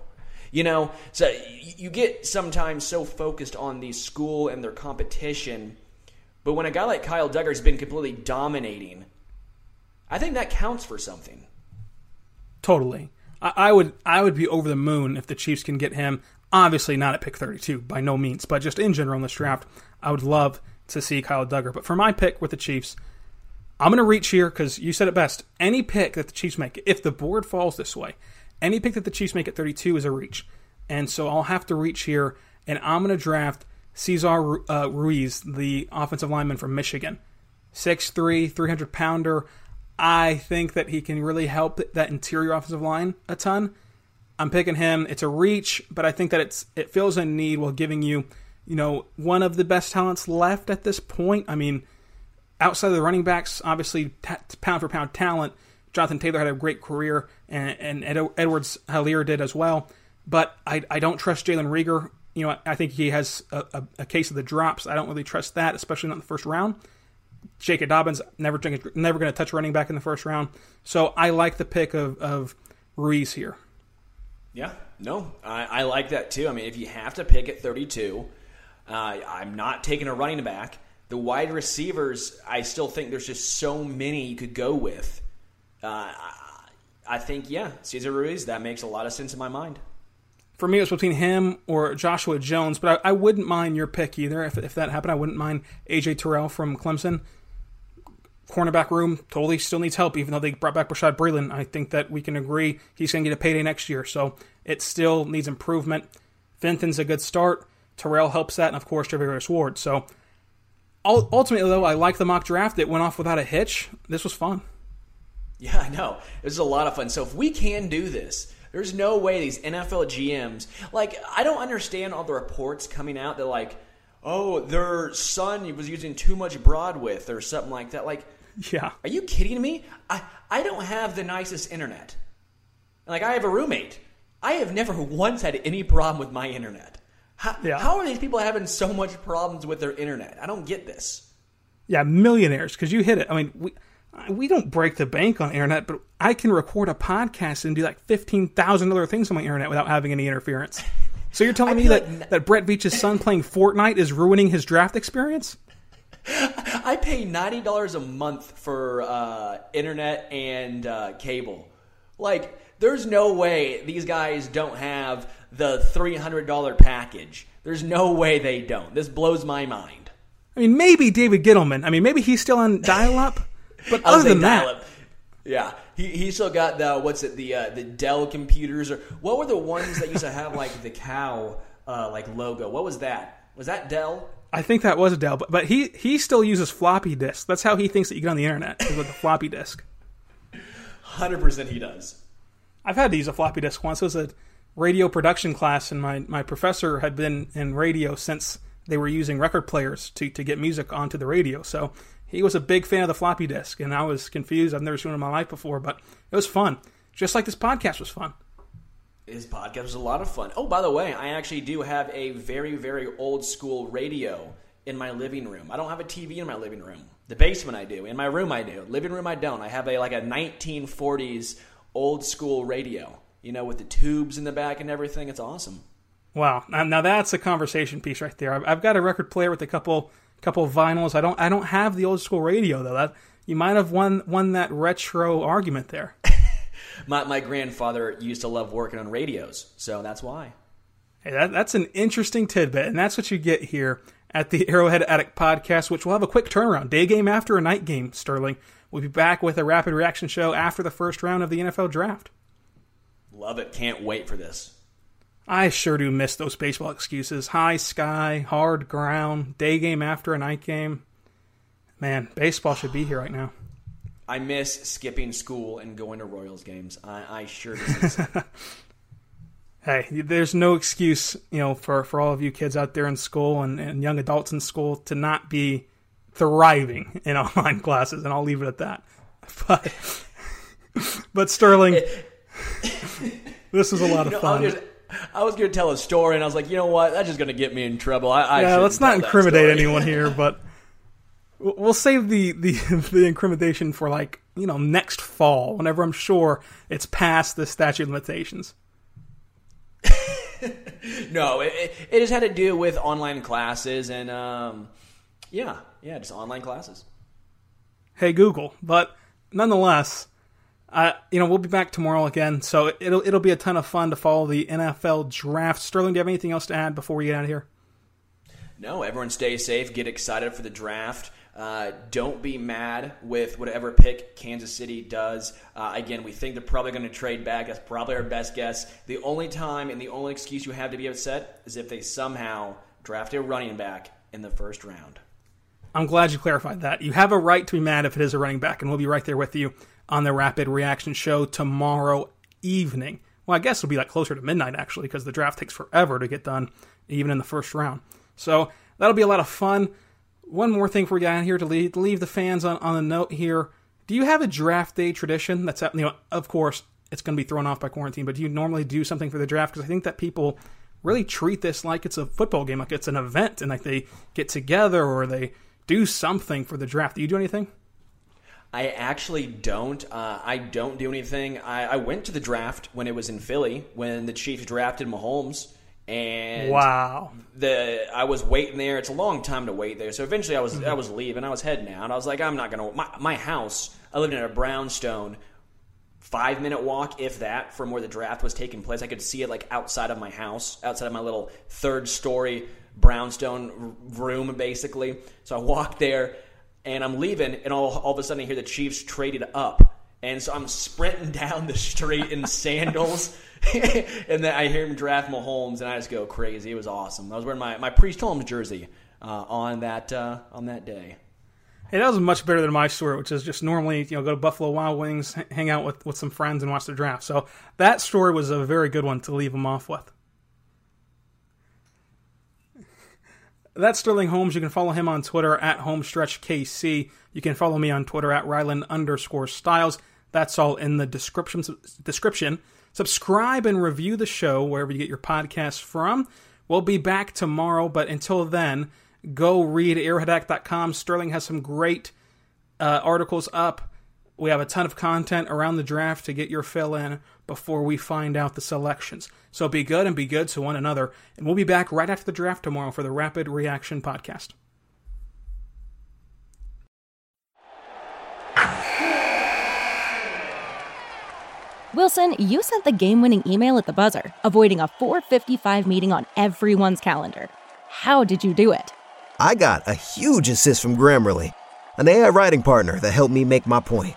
You know, so you get sometimes so focused on the school and their competition, but when a guy like Kyle Dugger's been completely dominating, I think that counts for something. Totally. I, would I would be over the moon if the Chiefs can get him. Obviously not at pick 32 by no means, but just in general in this draft, I would love to see Kyle Dugger. But for my pick with the Chiefs, I'm going to reach here because you said it best. Any pick that the Chiefs make, if the board falls this way, any pick that the Chiefs make at 32 is a reach. And so I'll have to reach here, and I'm going to draft Cesar uh, Ruiz, the offensive lineman from Michigan. 6'3, 300 pounder. I think that he can really help that interior offensive line a ton. I'm picking him. It's a reach, but I think that it's it fills a need while giving you, you know, one of the best talents left at this point. I mean, outside of the running backs, obviously t- pound for pound talent. Jonathan Taylor had a great career, and, and Ed- Edwards Helaire did as well. But I, I don't trust Jalen Reagor. You know, I think he has a, a, a case of the drops. I don't really trust that, especially not in the first round. J.K. Dobbins never never going to touch running back in the first round. So I like the pick of, of Ruiz here. Yeah, no, I, I like that too. I mean, if you have to pick at 32, uh, I'm not taking a running back. The wide receivers, I still think there's just so many you could go with. Uh, I think, yeah, Cesar Ruiz, that makes a lot of sense in my mind. For me, it was between him or Joshua Jones, but I, I wouldn't mind your pick either. If, if that happened, I wouldn't mind AJ Terrell from Clemson cornerback room totally still needs help, even though they brought back Bashaud Breeland. I think that we can agree he's going to get a payday next year, so it still needs improvement. Fenton's a good start. Terrell helps that, and of course, Charvarius Ward. So ultimately, though, I like the mock draft. It went off without a hitch. This was fun. Yeah, I know. It was a lot of fun. So if we can do this, there's no way these NFL GMs, like, I don't understand all the reports coming out that, like, oh, their son was using too much bandwidth or something like that. Like, Yeah. Are you kidding me? I, I don't have the nicest internet. Like, I have a roommate. I have never once had any problem with my internet. How, yeah. how are these people having so much problems with their internet? I don't get this. Yeah, millionaires, because you hit it. I mean, we, we don't break the bank on internet, but I can record a podcast and do like 15,000 other things on my internet without having any interference. So you're telling me that, like... that Brett Veach's son playing Fortnite is ruining his draft experience? I pay ninety dollars a month for uh, internet and uh, cable. Like, there's no way these guys don't have the $300 package. There's no way they don't. This blows my mind. I mean, maybe David Gettleman. I mean, maybe he's still on dial-up. But other than that, dial-up. Yeah, he, he still got the what's it the uh, the Dell computers or what were the ones that used to have like the cow uh, like logo? What was that? Was that Dell? I think that was a Dell. But, but he he still uses floppy disks. That's how he thinks that you get on the internet is with a floppy disk. Hundred percent, he does. I've had to use a floppy disk once. It was a radio production class, and my, my professor had been in radio since they were using record players to, to get music onto the radio. So he was a big fan of the floppy disk, and I was confused. I've never seen it in my life before, but it was fun. Just like this podcast was fun. His podcast was a lot of fun. Oh, by the way, I actually do have a very, very old school radio in my living room. I don't have a TV in my living room. The basement I do. In my room I do. Living room I don't. I have a like a 1940s old school radio. You know, with the tubes in the back and everything. It's awesome. Wow. Now, that's a conversation piece right there. I've, got a record player with a couple couple of vinyls. I don't I don't have the old school radio though. That you might have won won that retro argument there. My my grandfather used to love working on radios, so that's why. Hey, that, that's an interesting tidbit, and that's what you get here at the Arrowhead Addict podcast, which will have a quick turnaround. Day game after a night game, Sterling. We'll be back with a rapid reaction show after the first round of the NFL draft. Love it. Can't wait for this. I sure do miss those baseball excuses. High sky, hard ground, day game after a night game. Man, baseball should be here right now. I miss skipping school and going to Royals games. I, I sure do. Hey, there's no excuse, you know, for, for all of you kids out there in school and, and young adults in school to not be thriving in online classes, and I'll leave it at that. But, but Sterling, this was a lot of You know, fun. I was, just- I was going to tell a story, and I was like, you know what? That's just going to get me in trouble. I, I yeah, let's not incriminate anyone here, but we'll we'll save the, the the incrimination for like you know next fall, whenever I'm sure it's past the statute of limitations. No, it, it, it just had to do with online classes, and um, yeah, yeah, just online classes. Hey Google, but nonetheless, uh, you know we'll be back tomorrow again, so it'll it'll be a ton of fun to follow the NFL draft. Sterling, do you have anything else to add before we get out of here? No, everyone stay safe. Get excited for the draft. Uh, don't be mad with whatever pick Kansas City does. Uh, again, we think they're probably going to trade back. That's probably our best guess. The only time and the only excuse you have to be upset is if they somehow draft a running back in the first round. I'm glad you clarified that. You have a right to be mad if it is a running back, and we'll be right there with you on the Rapid Reaction Show tomorrow evening. Well, I guess it'll be like closer to midnight actually, because the draft takes forever to get done, even in the first round. So that'll be a lot of fun. One more thing for you down here to leave, leave the fans on, on a note here. Do you have a draft day tradition? That's you know, of course, it's going to be thrown off by quarantine, but do you normally do something for the draft? Because I think that people really treat this like it's a football game, like it's an event, and like they get together or they do something for the draft. Do you do anything? I actually don't. Uh, I don't do anything. I, I went to the draft when it was in Philly when the Chiefs drafted Mahomes, and Wow. the I was waiting there. It's a long time to wait there. So eventually, I was I was leaving. I was heading out. I was like, I'm not gonna. My, my house. I lived in a brownstone. Five minute walk, if that, from where the draft was taking place. I could see it like outside of my house, outside of my little third story brownstone r- room, basically. So I walked there, and I'm leaving, and all, all of a sudden I hear the Chiefs traded up. And so I'm sprinting down the street in sandals, and then I hear him draft Mahomes, and I just go crazy. It was awesome. I was wearing my, my Priest Holmes jersey uh, on that uh, on that day. Hey, that was much better than my story, which is just normally you know go to Buffalo Wild Wings, hang out with, with some friends, and watch the draft. So that story was a very good one to leave them off with. That's Sterling Holmes. You can follow him on Twitter at HomestretchKC. You can follow me on Twitter at Rylan underscore Stiles. That's all in the description. Description. Subscribe and review the show wherever you get your podcasts from. We'll be back tomorrow, but until then, go read arrowheadaddict.com. Sterling has some great uh, articles up. We have a ton of content around the draft to get your fill in before we find out the selections. So be good and be good to one another. And we'll be back right after the draft tomorrow for the Rapid Reaction Podcast. Wilson, you sent the game winning email at the buzzer, avoiding a 455 meeting on everyone's calendar. How did you do it? I got a huge assist from Grammarly, an AI writing partner that helped me make my point.